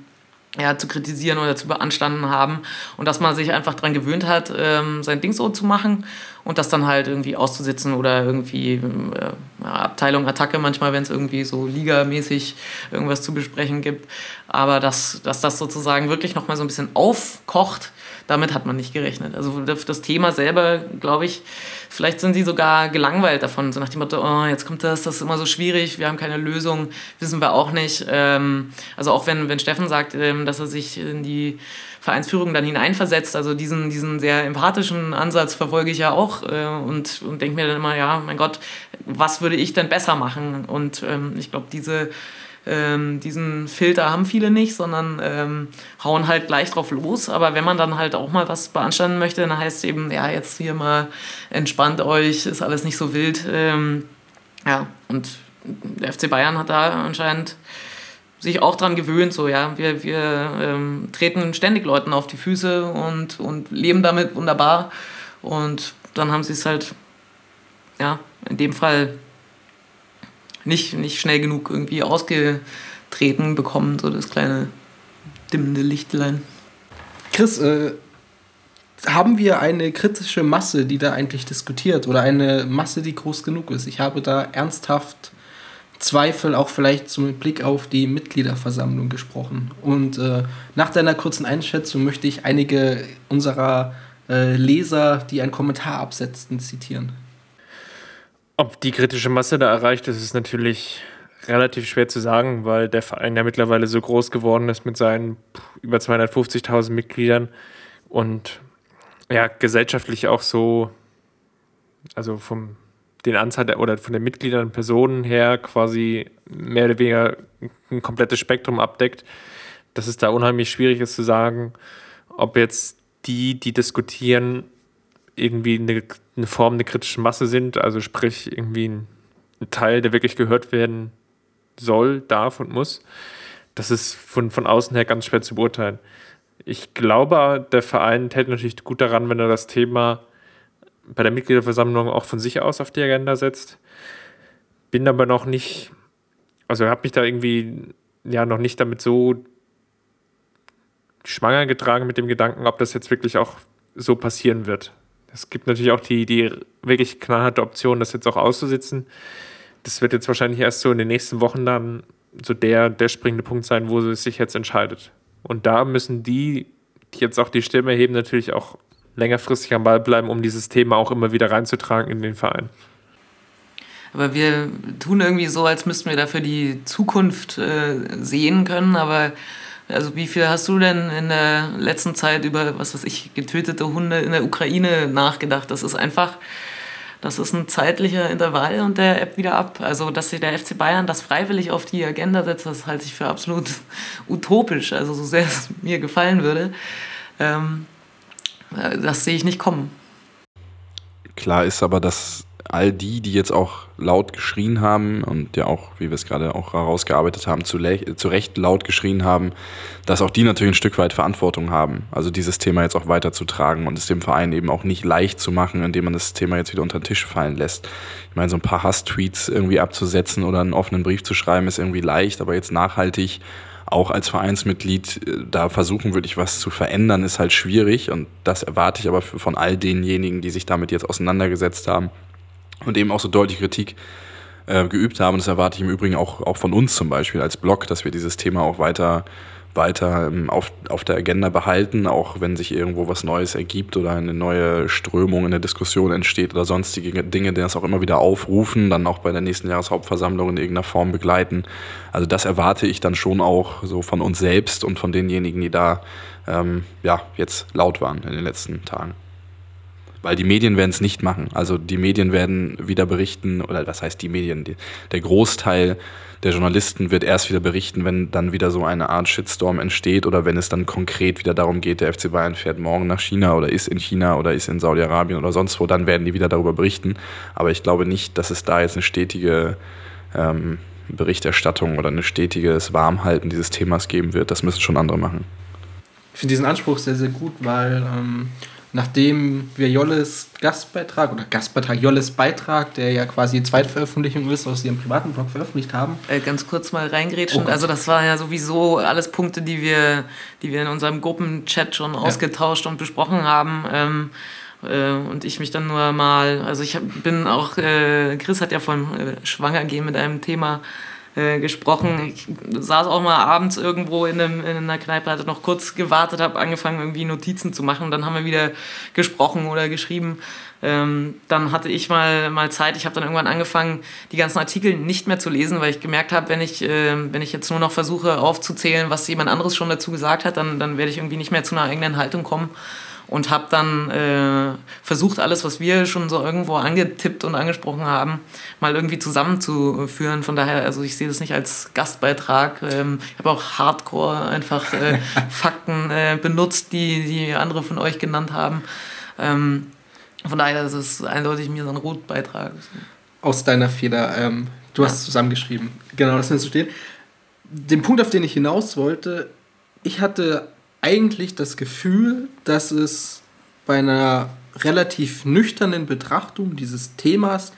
ja, zu kritisieren oder zu beanstanden haben und dass man sich einfach daran gewöhnt hat, ähm, sein Ding so zu machen und das dann halt irgendwie auszusitzen oder irgendwie äh, Abteilung Attacke manchmal, wenn es irgendwie so ligamäßig irgendwas zu besprechen gibt. Aber dass, dass das sozusagen wirklich nochmal so ein bisschen aufkocht, damit hat man nicht gerechnet. Also das Thema selber, glaube ich, vielleicht sind sie sogar gelangweilt davon, so nach dem Motto, oh, jetzt kommt das, das ist immer so schwierig, wir haben keine Lösung, wissen wir auch nicht. Ähm, also auch wenn, wenn Steffen sagt, ähm, dass er sich in die Vereinsführung dann hineinversetzt. Also diesen, diesen sehr empathischen Ansatz verfolge ich ja auch äh, und, und denke mir dann immer, ja, mein Gott, was würde ich denn besser machen? Und ähm, ich glaube, diese, ähm, diesen Filter haben viele nicht, sondern ähm, hauen halt gleich drauf los. Aber wenn man dann halt auch mal was beanstanden möchte, dann heißt es eben, ja, jetzt hier mal entspannt euch, ist alles nicht so wild. Ähm, ja, und der FC Bayern hat da anscheinend sich auch daran gewöhnt, so ja, wir, wir ähm, treten ständig Leuten auf die Füße und, und leben damit wunderbar. Und dann haben sie es halt, ja, in dem Fall nicht, nicht schnell genug irgendwie ausgetreten bekommen, so das kleine dimmende Lichtlein. Chris, äh, haben wir eine kritische Masse, die da eigentlich diskutiert oder eine Masse, die groß genug ist? Ich habe da ernsthaft Zweifel auch vielleicht zum Blick auf die Mitgliederversammlung gesprochen. Und äh, nach deiner kurzen Einschätzung möchte ich einige unserer äh, Leser, die einen Kommentar absetzten, zitieren. Ob die kritische Masse da erreicht ist, ist natürlich relativ schwer zu sagen, weil der Verein ja mittlerweile so groß geworden ist mit seinen über 250.000 Mitgliedern und ja, gesellschaftlich auch so, also vom den Anzahl der, oder von den Mitgliedern Personen her quasi mehr oder weniger ein komplettes Spektrum abdeckt, dass es da unheimlich schwierig ist zu sagen, ob jetzt die, die diskutieren, irgendwie eine, eine Form der kritischen Masse sind, also sprich irgendwie ein, ein Teil, der wirklich gehört werden soll, darf und muss. Das ist von, von außen her ganz schwer zu beurteilen. Ich glaube, der Verein täte natürlich gut daran, wenn er das Thema bei der Mitgliederversammlung auch von sich aus auf die Agenda setzt. Bin aber noch nicht, also habe mich da irgendwie ja noch nicht damit so schwanger getragen mit dem Gedanken, ob das jetzt wirklich auch so passieren wird. Es gibt natürlich auch die, die wirklich knallharte Option, das jetzt auch auszusitzen. Das wird jetzt wahrscheinlich erst so in den nächsten Wochen dann so der, der springende Punkt sein, wo es sich jetzt entscheidet. Und da müssen die, die jetzt auch die Stimme erheben, natürlich auch längerfristig am Ball bleiben, um dieses Thema auch immer wieder reinzutragen in den Verein. Aber wir tun irgendwie so, als müssten wir dafür die Zukunft äh, sehen können. Aber also wie viel hast du denn in der letzten Zeit über, was weiß ich, getötete Hunde in der Ukraine nachgedacht? Das ist einfach, das ist ein zeitlicher Intervall und der ebbt wieder ab. Also, dass sich der FC Bayern das freiwillig auf die Agenda setzt, das halte ich für absolut utopisch. Also, so sehr es mir gefallen würde, ähm, äh, das sehe ich nicht kommen. Klar ist aber, dass all die, die jetzt auch laut geschrien haben und ja auch, wie wir es gerade auch herausgearbeitet haben, zu, zu Recht laut geschrien haben, dass auch die natürlich ein Stück weit Verantwortung haben, also dieses Thema jetzt auch weiterzutragen und es dem Verein eben auch nicht leicht zu machen, indem man das Thema jetzt wieder unter den Tisch fallen lässt. Ich meine, so ein paar Hass-Tweets irgendwie abzusetzen oder einen offenen Brief zu schreiben, ist irgendwie leicht, aber jetzt nachhaltig auch als Vereinsmitglied äh, da versuchen würde ich was zu verändern, ist halt schwierig und das erwarte ich aber von all denjenigen, die sich damit jetzt auseinandergesetzt haben, und eben auch so deutliche Kritik äh, geübt haben. Das erwarte ich im Übrigen auch, auch von uns zum Beispiel als Blog, dass wir dieses Thema auch weiter, weiter ähm, auf, auf der Agenda behalten, auch wenn sich irgendwo was Neues ergibt oder eine neue Strömung in der Diskussion entsteht oder sonstige Dinge, die das auch immer wieder aufrufen, dann auch bei der nächsten Jahreshauptversammlung in irgendeiner Form begleiten. Also das erwarte ich dann schon auch so von uns selbst und von denjenigen, die da ähm, ja, jetzt laut waren in den letzten Tagen. Weil die Medien werden es nicht machen. Also die Medien werden wieder berichten, oder was heißt die Medien? Die, der Großteil der Journalisten wird erst wieder berichten, wenn dann wieder so eine Art Shitstorm entsteht oder wenn es dann konkret wieder darum geht, der FC Bayern fährt morgen nach China oder ist in China oder ist in Saudi-Arabien oder sonst wo, dann werden die wieder darüber berichten. Aber ich glaube nicht, dass es da jetzt eine stetige ähm, Berichterstattung oder ein stetiges Warmhalten dieses Themas geben wird. Das müssen schon andere machen. Ich finde diesen Anspruch sehr, sehr gut, weil ähm, nachdem wir Jolles Gastbeitrag oder Gastbeitrag, Jolles Beitrag, der ja quasi die Zweitveröffentlichung ist, aus ihrem privaten Blog veröffentlicht haben. Äh, ganz kurz mal reingrätschen. Oh also das war ja sowieso alles Punkte, die wir, die wir in unserem Gruppenchat schon ja. ausgetauscht und besprochen haben. Ähm, äh, und ich mich dann nur mal, also ich bin auch, äh, Chris hat ja von äh, Schwanger gehen mit einem Thema äh, gesprochen. Ich saß auch mal abends irgendwo in, einem, in einer Kneipe, hatte noch kurz gewartet, habe angefangen irgendwie Notizen zu machen. Dann haben wir wieder gesprochen oder geschrieben. Ähm, dann hatte ich mal, mal Zeit. Ich habe dann irgendwann angefangen, die ganzen Artikel nicht mehr zu lesen, weil ich gemerkt habe, wenn ich, äh, wenn ich jetzt nur noch versuche aufzuzählen, was jemand anderes schon dazu gesagt hat, dann, dann werde ich irgendwie nicht mehr zu einer eigenen Haltung kommen und habe dann äh, versucht, alles, was wir schon so irgendwo angetippt und angesprochen haben, mal irgendwie zusammenzuführen. Von daher, also ich sehe das nicht als Gastbeitrag. Ähm, ich habe auch Hardcore einfach äh, Fakten äh, benutzt, die, die andere von euch genannt haben. Ähm, von daher ist es eindeutig mir so ein Rotbeitrag. Aus deiner Feder. Ähm, du ja. hast es zusammengeschrieben. Genau, das müsste stehen. Den Punkt, auf den ich hinaus wollte, ich hatte eigentlich das Gefühl, dass es bei einer relativ nüchternen Betrachtung dieses Themas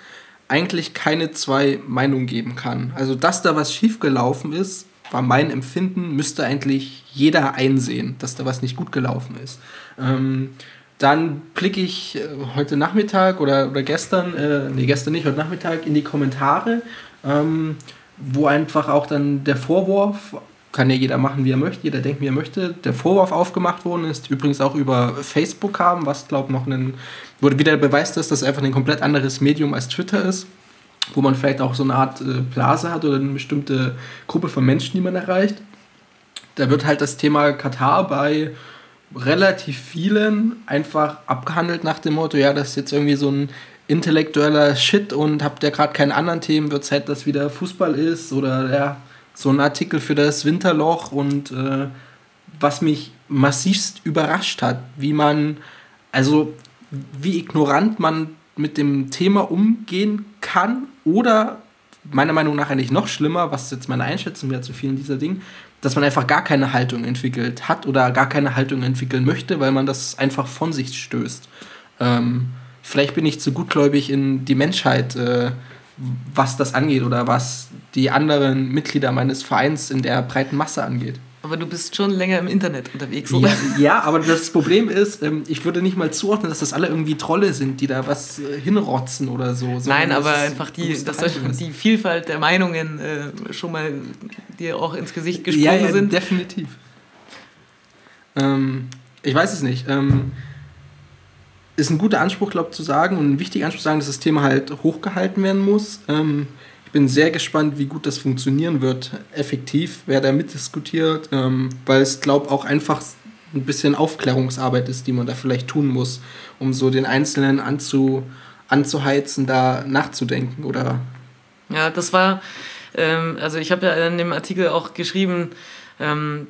eigentlich keine zwei Meinungen geben kann. Also, dass da was schiefgelaufen ist, war mein Empfinden, müsste eigentlich jeder einsehen, dass da was nicht gut gelaufen ist. Ähm, dann blicke ich äh, heute Nachmittag oder, oder gestern, äh, nee, gestern nicht, heute Nachmittag in die Kommentare, ähm, wo einfach auch dann der Vorwurf kann ja jeder machen, wie er möchte, jeder denkt, wie er möchte. Der Vorwurf aufgemacht worden ist, übrigens auch über Facebook kam, was glaube noch ein, wurde wieder beweist, dass das einfach ein komplett anderes Medium als Twitter ist, wo man vielleicht auch so eine Art äh, Blase hat oder eine bestimmte Gruppe von Menschen, die man erreicht. Da wird halt das Thema Katar bei relativ vielen einfach abgehandelt nach dem Motto, ja, das ist jetzt irgendwie so ein intellektueller Shit und habt ihr gerade keinen anderen Themen, wird Zeit, dass wieder Fußball ist oder ja, so ein Artikel für das Winterloch und äh, was mich massivst überrascht hat, wie man, also wie ignorant man mit dem Thema umgehen kann oder meiner Meinung nach eigentlich noch schlimmer, was jetzt meine Einschätzung wäre zu vielen dieser Dingen, dass man einfach gar keine Haltung entwickelt hat oder gar keine Haltung entwickeln möchte, weil man das einfach von sich stößt. Ähm, vielleicht bin ich zu gutgläubig in die Menschheit, äh, was das angeht oder was die anderen Mitglieder meines Vereins in der breiten Masse angeht. Aber du bist schon länger im Internet unterwegs, oder? Ja, ja aber das Problem ist, ähm, ich würde nicht mal zuordnen, dass das alle irgendwie Trolle sind, die da was äh, hinrotzen oder so. Nein, aber einfach die, dass die Vielfalt der Meinungen äh, schon mal dir auch ins Gesicht gesprungen ja, ja, sind. definitiv. Ähm, ich weiß es nicht. Ähm, ist ein guter Anspruch, glaube ich, zu sagen und ein wichtiger Anspruch zu sagen, dass das Thema halt hochgehalten werden muss. Ähm, bin sehr gespannt, wie gut das funktionieren wird, effektiv, wer da mitdiskutiert, ähm, weil es, glaube auch einfach ein bisschen Aufklärungsarbeit ist, die man da vielleicht tun muss, um so den Einzelnen anzu, anzuheizen, da nachzudenken, oder? Ja, das war, ähm, also ich habe ja in dem Artikel auch geschrieben, ähm,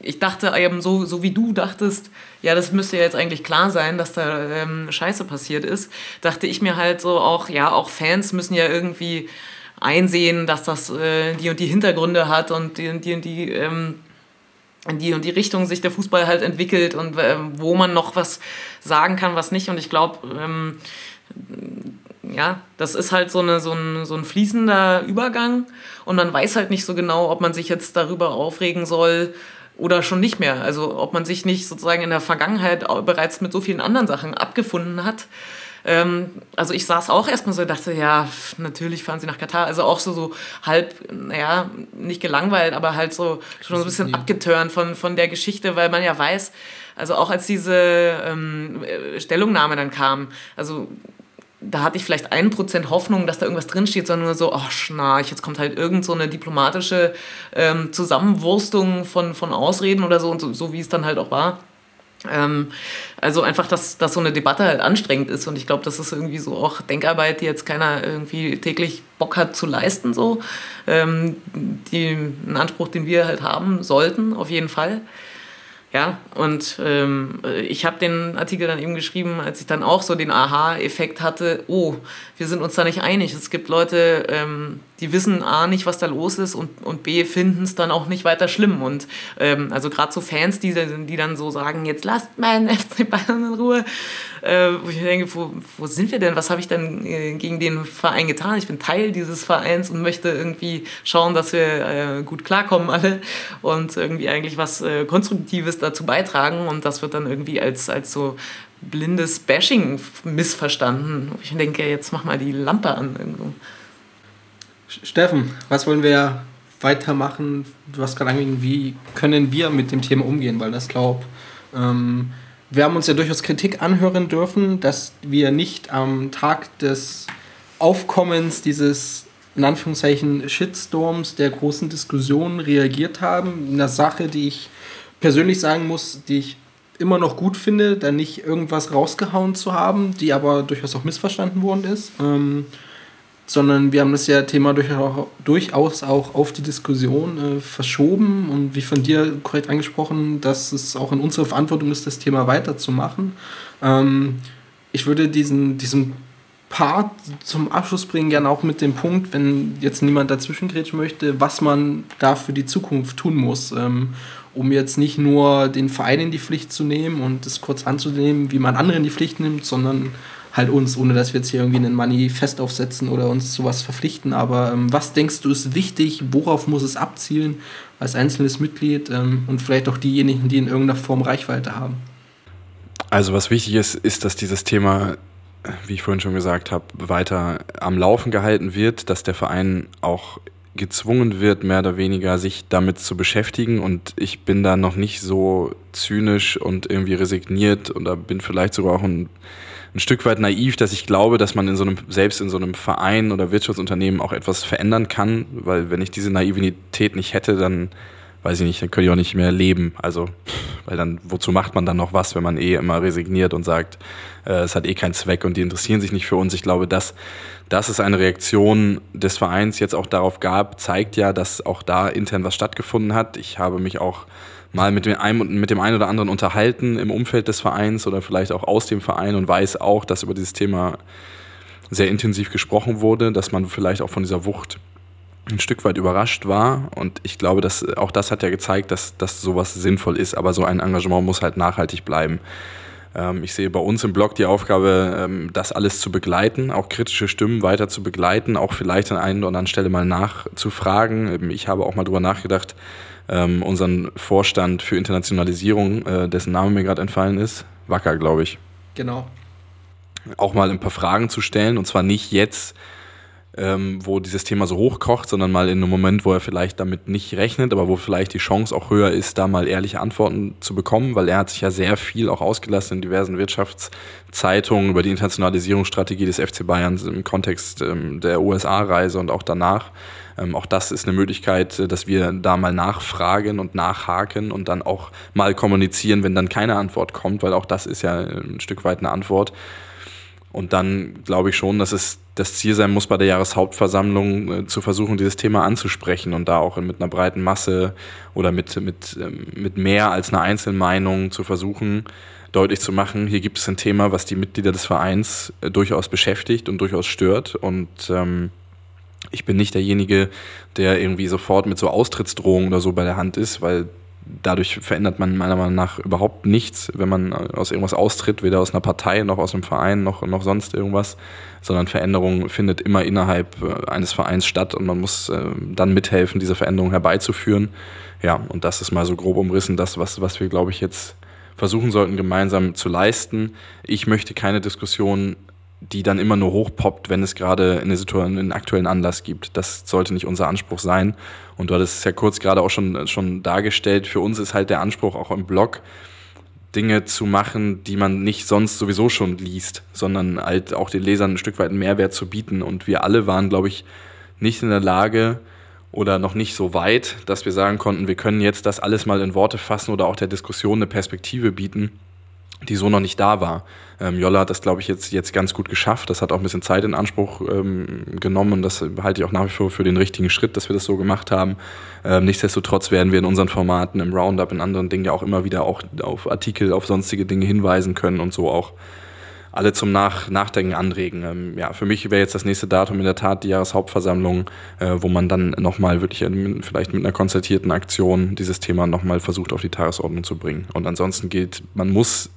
ich dachte eben so, so wie du dachtest, ja, das müsste ja jetzt eigentlich klar sein, dass da ähm, Scheiße passiert ist, dachte ich mir halt so auch, ja, auch Fans müssen ja irgendwie einsehen, dass das äh, die und die Hintergründe hat und die und die, und die ähm, in die und die Richtung sich der Fußball halt entwickelt und äh, wo man noch was sagen kann, was nicht. Und ich glaube, ähm, ja, das ist halt so, eine, so, ein, so ein fließender Übergang und man weiß halt nicht so genau, ob man sich jetzt darüber aufregen soll oder schon nicht mehr. Also ob man sich nicht sozusagen in der Vergangenheit bereits mit so vielen anderen Sachen abgefunden hat ähm, also ich saß auch erstmal so und dachte, ja, natürlich fahren sie nach Katar. Also auch so, so halb, naja, nicht gelangweilt, aber halt so schon so ein bisschen abgeturnt von, von der Geschichte, weil man ja weiß, also auch als diese ähm, Stellungnahme dann kam, also da hatte ich vielleicht ein Prozent Hoffnung, dass da irgendwas drinsteht, sondern nur so, ach, schnarch, jetzt kommt halt irgend so eine diplomatische ähm, Zusammenwurstung von, von Ausreden oder so und so, so wie es dann halt auch war. Ähm, also einfach, dass, dass so eine Debatte halt anstrengend ist und ich glaube, das ist irgendwie so auch Denkarbeit, die jetzt keiner irgendwie täglich Bock hat zu leisten, so. Ähm, die, ein Anspruch, den wir halt haben sollten, auf jeden Fall. Ja, und ähm, ich habe den Artikel dann eben geschrieben, als ich dann auch so den Aha-Effekt hatte, oh, wir sind uns da nicht einig. Es gibt Leute, ähm, die wissen A nicht, was da los ist und, und B finden es dann auch nicht weiter schlimm. Und ähm, also gerade so Fans, die, die dann so sagen, jetzt lasst meinen FC Bayern in Ruhe, äh, wo ich denke, wo, wo sind wir denn? Was habe ich denn äh, gegen den Verein getan? Ich bin Teil dieses Vereins und möchte irgendwie schauen, dass wir äh, gut klarkommen alle und irgendwie eigentlich was äh, Konstruktives dazu beitragen. Und das wird dann irgendwie als, als so blindes Bashing missverstanden. Ich denke, jetzt mach mal die Lampe an irgendwo. Steffen, was wollen wir weitermachen? Du hast gerade angegeben, wie können wir mit dem Thema umgehen? Weil das glaube ähm, wir haben uns ja durchaus Kritik anhören dürfen, dass wir nicht am Tag des Aufkommens dieses in Anführungszeichen Shitstorms der großen Diskussion reagiert haben. Eine Sache, die ich persönlich sagen muss, die ich immer noch gut finde, da nicht irgendwas rausgehauen zu haben, die aber durchaus auch missverstanden worden ist. Ähm, sondern wir haben das ja Thema durchaus auch auf die Diskussion äh, verschoben und wie von dir korrekt angesprochen, dass es auch in unserer Verantwortung ist, das Thema weiterzumachen. Ähm, ich würde diesen, diesen Part zum Abschluss bringen, gerne auch mit dem Punkt, wenn jetzt niemand dazwischen möchte, was man da für die Zukunft tun muss, ähm, um jetzt nicht nur den Verein in die Pflicht zu nehmen und es kurz anzunehmen, wie man andere in die Pflicht nimmt, sondern halt uns, ohne dass wir jetzt hier irgendwie einen Manifest aufsetzen oder uns zu was verpflichten. Aber ähm, was denkst du ist wichtig? Worauf muss es abzielen als einzelnes Mitglied ähm, und vielleicht auch diejenigen, die in irgendeiner Form Reichweite haben? Also was wichtig ist, ist, dass dieses Thema, wie ich vorhin schon gesagt habe, weiter am Laufen gehalten wird, dass der Verein auch gezwungen wird, mehr oder weniger sich damit zu beschäftigen. Und ich bin da noch nicht so zynisch und irgendwie resigniert oder bin vielleicht sogar auch ein ein Stück weit naiv, dass ich glaube, dass man in so einem, selbst in so einem Verein oder Wirtschaftsunternehmen auch etwas verändern kann, weil wenn ich diese Naivität nicht hätte, dann weiß ich nicht, dann könnte ich auch nicht mehr leben. Also, weil dann, wozu macht man dann noch was, wenn man eh immer resigniert und sagt, äh, es hat eh keinen Zweck und die interessieren sich nicht für uns. Ich glaube, dass, dass es eine Reaktion des Vereins jetzt auch darauf gab, zeigt ja, dass auch da intern was stattgefunden hat. Ich habe mich auch mal mit dem, einen, mit dem einen oder anderen unterhalten im Umfeld des Vereins oder vielleicht auch aus dem Verein und weiß auch, dass über dieses Thema sehr intensiv gesprochen wurde, dass man vielleicht auch von dieser Wucht ein Stück weit überrascht war. Und ich glaube, dass auch das hat ja gezeigt, dass, dass sowas sinnvoll ist. Aber so ein Engagement muss halt nachhaltig bleiben. Ähm, ich sehe bei uns im Blog die Aufgabe, ähm, das alles zu begleiten, auch kritische Stimmen weiter zu begleiten, auch vielleicht an einer oder anderen Stelle mal nachzufragen. Ähm, ich habe auch mal drüber nachgedacht, unseren Vorstand für Internationalisierung, äh, dessen Name mir gerade entfallen ist, Wacker, glaube ich. Genau. Auch mal ein paar Fragen zu stellen und zwar nicht jetzt ähm, wo dieses Thema so hochkocht, sondern mal in einem Moment, wo er vielleicht damit nicht rechnet, aber wo vielleicht die Chance auch höher ist, da mal ehrliche Antworten zu bekommen, weil er hat sich ja sehr viel auch ausgelassen in diversen Wirtschaftszeitungen über die Internationalisierungsstrategie des FC Bayerns im Kontext ähm, der USA-Reise und auch danach. Ähm, auch das ist eine Möglichkeit, äh, dass wir da mal nachfragen und nachhaken und dann auch mal kommunizieren, wenn dann keine Antwort kommt, weil auch das ist ja ein Stück weit eine Antwort. Und dann glaube ich schon, dass es das Ziel sein muss, bei der Jahreshauptversammlung äh, zu versuchen, dieses Thema anzusprechen und da auch mit einer breiten Masse oder mit, mit, ähm, mit mehr als einer Einzelmeinung zu versuchen, deutlich zu machen, hier gibt es ein Thema, was die Mitglieder des Vereins äh, durchaus beschäftigt und durchaus stört. Und ähm, ich bin nicht derjenige, der irgendwie sofort mit so Austrittsdrohungen oder so bei der Hand ist, weil dadurch verändert man meiner Meinung nach überhaupt nichts, wenn man aus irgendwas austritt, weder aus einer Partei noch aus einem Verein noch, noch sonst irgendwas, sondern Veränderung findet immer innerhalb äh, eines Vereins statt und man muss äh, dann mithelfen, diese Veränderung herbeizuführen. Ja, und das ist mal so grob umrissen, das, was, was wir, glaube ich, jetzt versuchen sollten, gemeinsam zu leisten. Ich möchte keine Diskussion die dann immer nur hochpoppt, wenn es gerade eine Situation, einen aktuellen Anlass gibt. Das sollte nicht unser Anspruch sein. Und du hattest es ja kurz gerade auch schon, schon dargestellt. Für uns ist halt der Anspruch auch im Blog, Dinge zu machen, die man nicht sonst sowieso schon liest, sondern halt auch den Lesern ein Stück weit einen Mehrwert zu bieten. Und wir alle waren, glaube ich, nicht in der Lage oder noch nicht so weit, dass wir sagen konnten, wir können jetzt das alles mal in Worte fassen oder auch der Diskussion eine Perspektive bieten die so noch nicht da war. Ähm, Jolla hat das, glaube ich, jetzt, jetzt ganz gut geschafft. Das hat auch ein bisschen Zeit in Anspruch ähm, genommen und das halte ich auch nach wie vor für den richtigen Schritt, dass wir das so gemacht haben. Ähm, nichtsdestotrotz werden wir in unseren Formaten, im Roundup, in anderen Dingen ja auch immer wieder auch auf Artikel, auf sonstige Dinge hinweisen können und so auch alle zum Nach Nachdenken anregen. Ähm, ja, für mich wäre jetzt das nächste Datum in der Tat die Jahreshauptversammlung, äh, wo man dann nochmal wirklich äh, vielleicht mit einer konzertierten Aktion dieses Thema nochmal versucht auf die Tagesordnung zu bringen. Und ansonsten gilt, man muss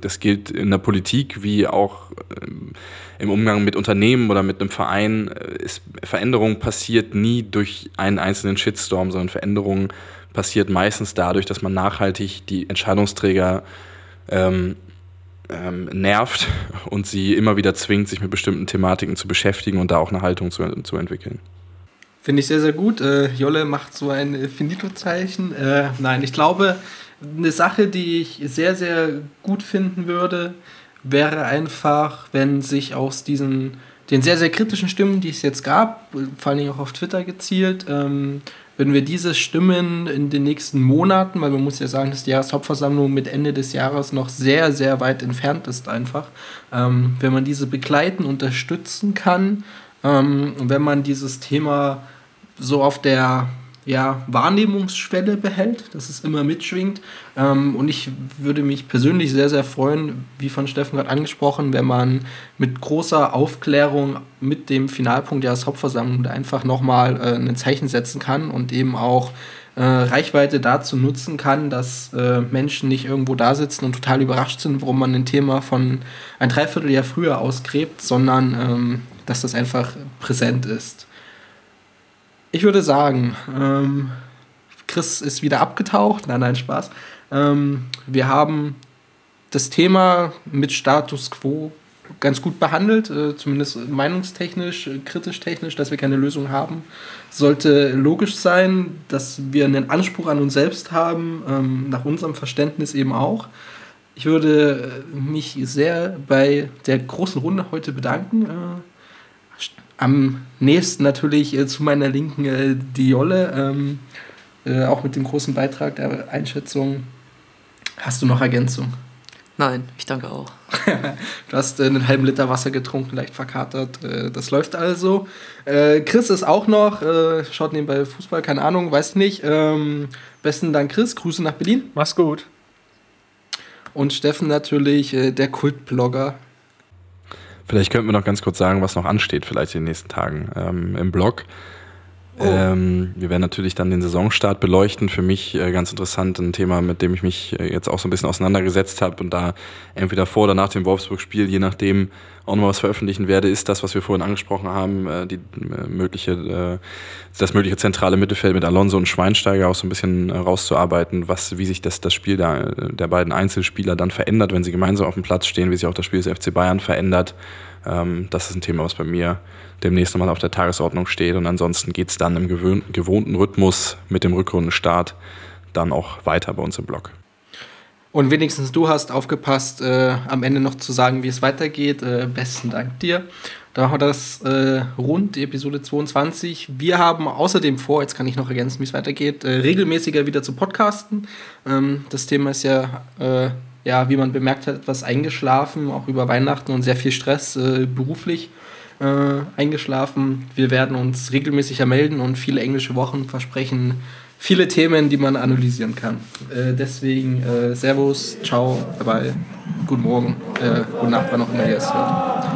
das gilt in der Politik wie auch ähm, im Umgang mit Unternehmen oder mit einem Verein. Äh, ist, Veränderung passiert nie durch einen einzelnen Shitstorm, sondern Veränderung passiert meistens dadurch, dass man nachhaltig die Entscheidungsträger ähm, ähm, nervt und sie immer wieder zwingt, sich mit bestimmten Thematiken zu beschäftigen und da auch eine Haltung zu, zu entwickeln. Finde ich sehr, sehr gut. Äh, Jolle macht so ein Finito-Zeichen. Äh, nein, ich glaube, eine Sache, die ich sehr, sehr gut finden würde, wäre einfach, wenn sich aus diesen den sehr, sehr kritischen Stimmen, die es jetzt gab, vor allen Dingen auch auf Twitter gezielt, ähm, wenn wir diese Stimmen in den nächsten Monaten, weil man muss ja sagen, dass die Jahreshauptversammlung mit Ende des Jahres noch sehr, sehr weit entfernt ist einfach, ähm, wenn man diese begleiten, unterstützen kann, ähm, wenn man dieses Thema so auf der ja, Wahrnehmungsschwelle behält, dass es immer mitschwingt. Ähm, und ich würde mich persönlich sehr, sehr freuen, wie von Steffen gerade angesprochen, wenn man mit großer Aufklärung mit dem Finalpunkt der Hauptversammlung einfach nochmal äh, ein Zeichen setzen kann und eben auch äh, Reichweite dazu nutzen kann, dass äh, Menschen nicht irgendwo da sitzen und total überrascht sind, warum man ein Thema von ein Dreivierteljahr früher ausgräbt, sondern ähm, dass das einfach präsent ist. Ich würde sagen, ähm, Chris ist wieder abgetaucht. Nein, nein, Spaß. Ähm, wir haben das Thema mit Status quo ganz gut behandelt, äh, zumindest meinungstechnisch, kritisch technisch, dass wir keine Lösung haben. Sollte logisch sein, dass wir einen Anspruch an uns selbst haben, ähm, nach unserem Verständnis eben auch. Ich würde mich sehr bei der großen Runde heute bedanken. Äh, am nächsten natürlich äh, zu meiner Linken äh, die Jolle, ähm, äh, auch mit dem großen Beitrag der Einschätzung. Hast du noch Ergänzung? Nein, ich danke auch. du hast äh, einen halben Liter Wasser getrunken, leicht verkatert. Äh, das läuft also. Äh, Chris ist auch noch, äh, schaut nebenbei Fußball, keine Ahnung, weiß nicht. Ähm, besten Dank, Chris. Grüße nach Berlin. Mach's gut. Und Steffen natürlich, äh, der Kultblogger. Vielleicht könnten wir noch ganz kurz sagen, was noch ansteht, vielleicht in den nächsten Tagen ähm, im Blog. Oh. Ähm, wir werden natürlich dann den Saisonstart beleuchten. Für mich äh, ganz interessant, ein Thema, mit dem ich mich äh, jetzt auch so ein bisschen auseinandergesetzt habe und da entweder vor oder nach dem Wolfsburg-Spiel, je nachdem, auch noch was veröffentlichen werde, ist das, was wir vorhin angesprochen haben, äh, die äh, mögliche, äh, das mögliche zentrale Mittelfeld mit Alonso und Schweinsteiger auch so ein bisschen äh, rauszuarbeiten, was, wie sich das, das Spiel der, der beiden Einzelspieler dann verändert, wenn sie gemeinsam auf dem Platz stehen, wie sich auch das Spiel des FC Bayern verändert. Ähm, das ist ein Thema, was bei mir demnächst nochmal auf der Tagesordnung steht. Und ansonsten geht es dann im gewohnten Rhythmus mit dem Rückrundenstart dann auch weiter bei uns im Blog. Und wenigstens du hast aufgepasst, äh, am Ende noch zu sagen, wie es weitergeht. Äh, besten Dank dir. Da machen wir das äh, rund, die Episode 22. Wir haben außerdem vor, jetzt kann ich noch ergänzen, wie es weitergeht, äh, regelmäßiger wieder zu podcasten. Ähm, das Thema ist ja, äh, ja, wie man bemerkt hat, etwas eingeschlafen, auch über Weihnachten und sehr viel Stress äh, beruflich äh, eingeschlafen. Wir werden uns regelmäßiger melden und viele englische Wochen versprechen viele Themen, die man analysieren kann. Äh, deswegen äh, Servus, ciao, bye, guten Morgen, äh, gute Nacht, wann auch immer ihr es hört.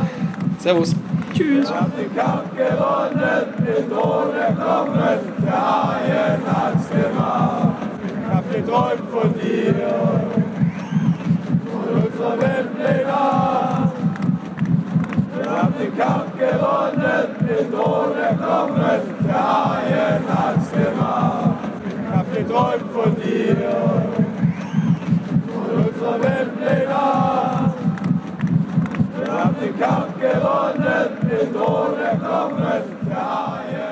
Servus. Tschüss. Ich hab den Kampf gewonnen, den Thron erkommen, der Haien. Ich hab geträumt von dir, von unserer Weltpläne. Wir haben den Kampf gewonnen, den Thron erkommen, der Haien hat's gemacht wir träumen von dir. Von unserer Weltpläne. Wir haben den Kampf gewonnen, den Tod erkommen, der Haie.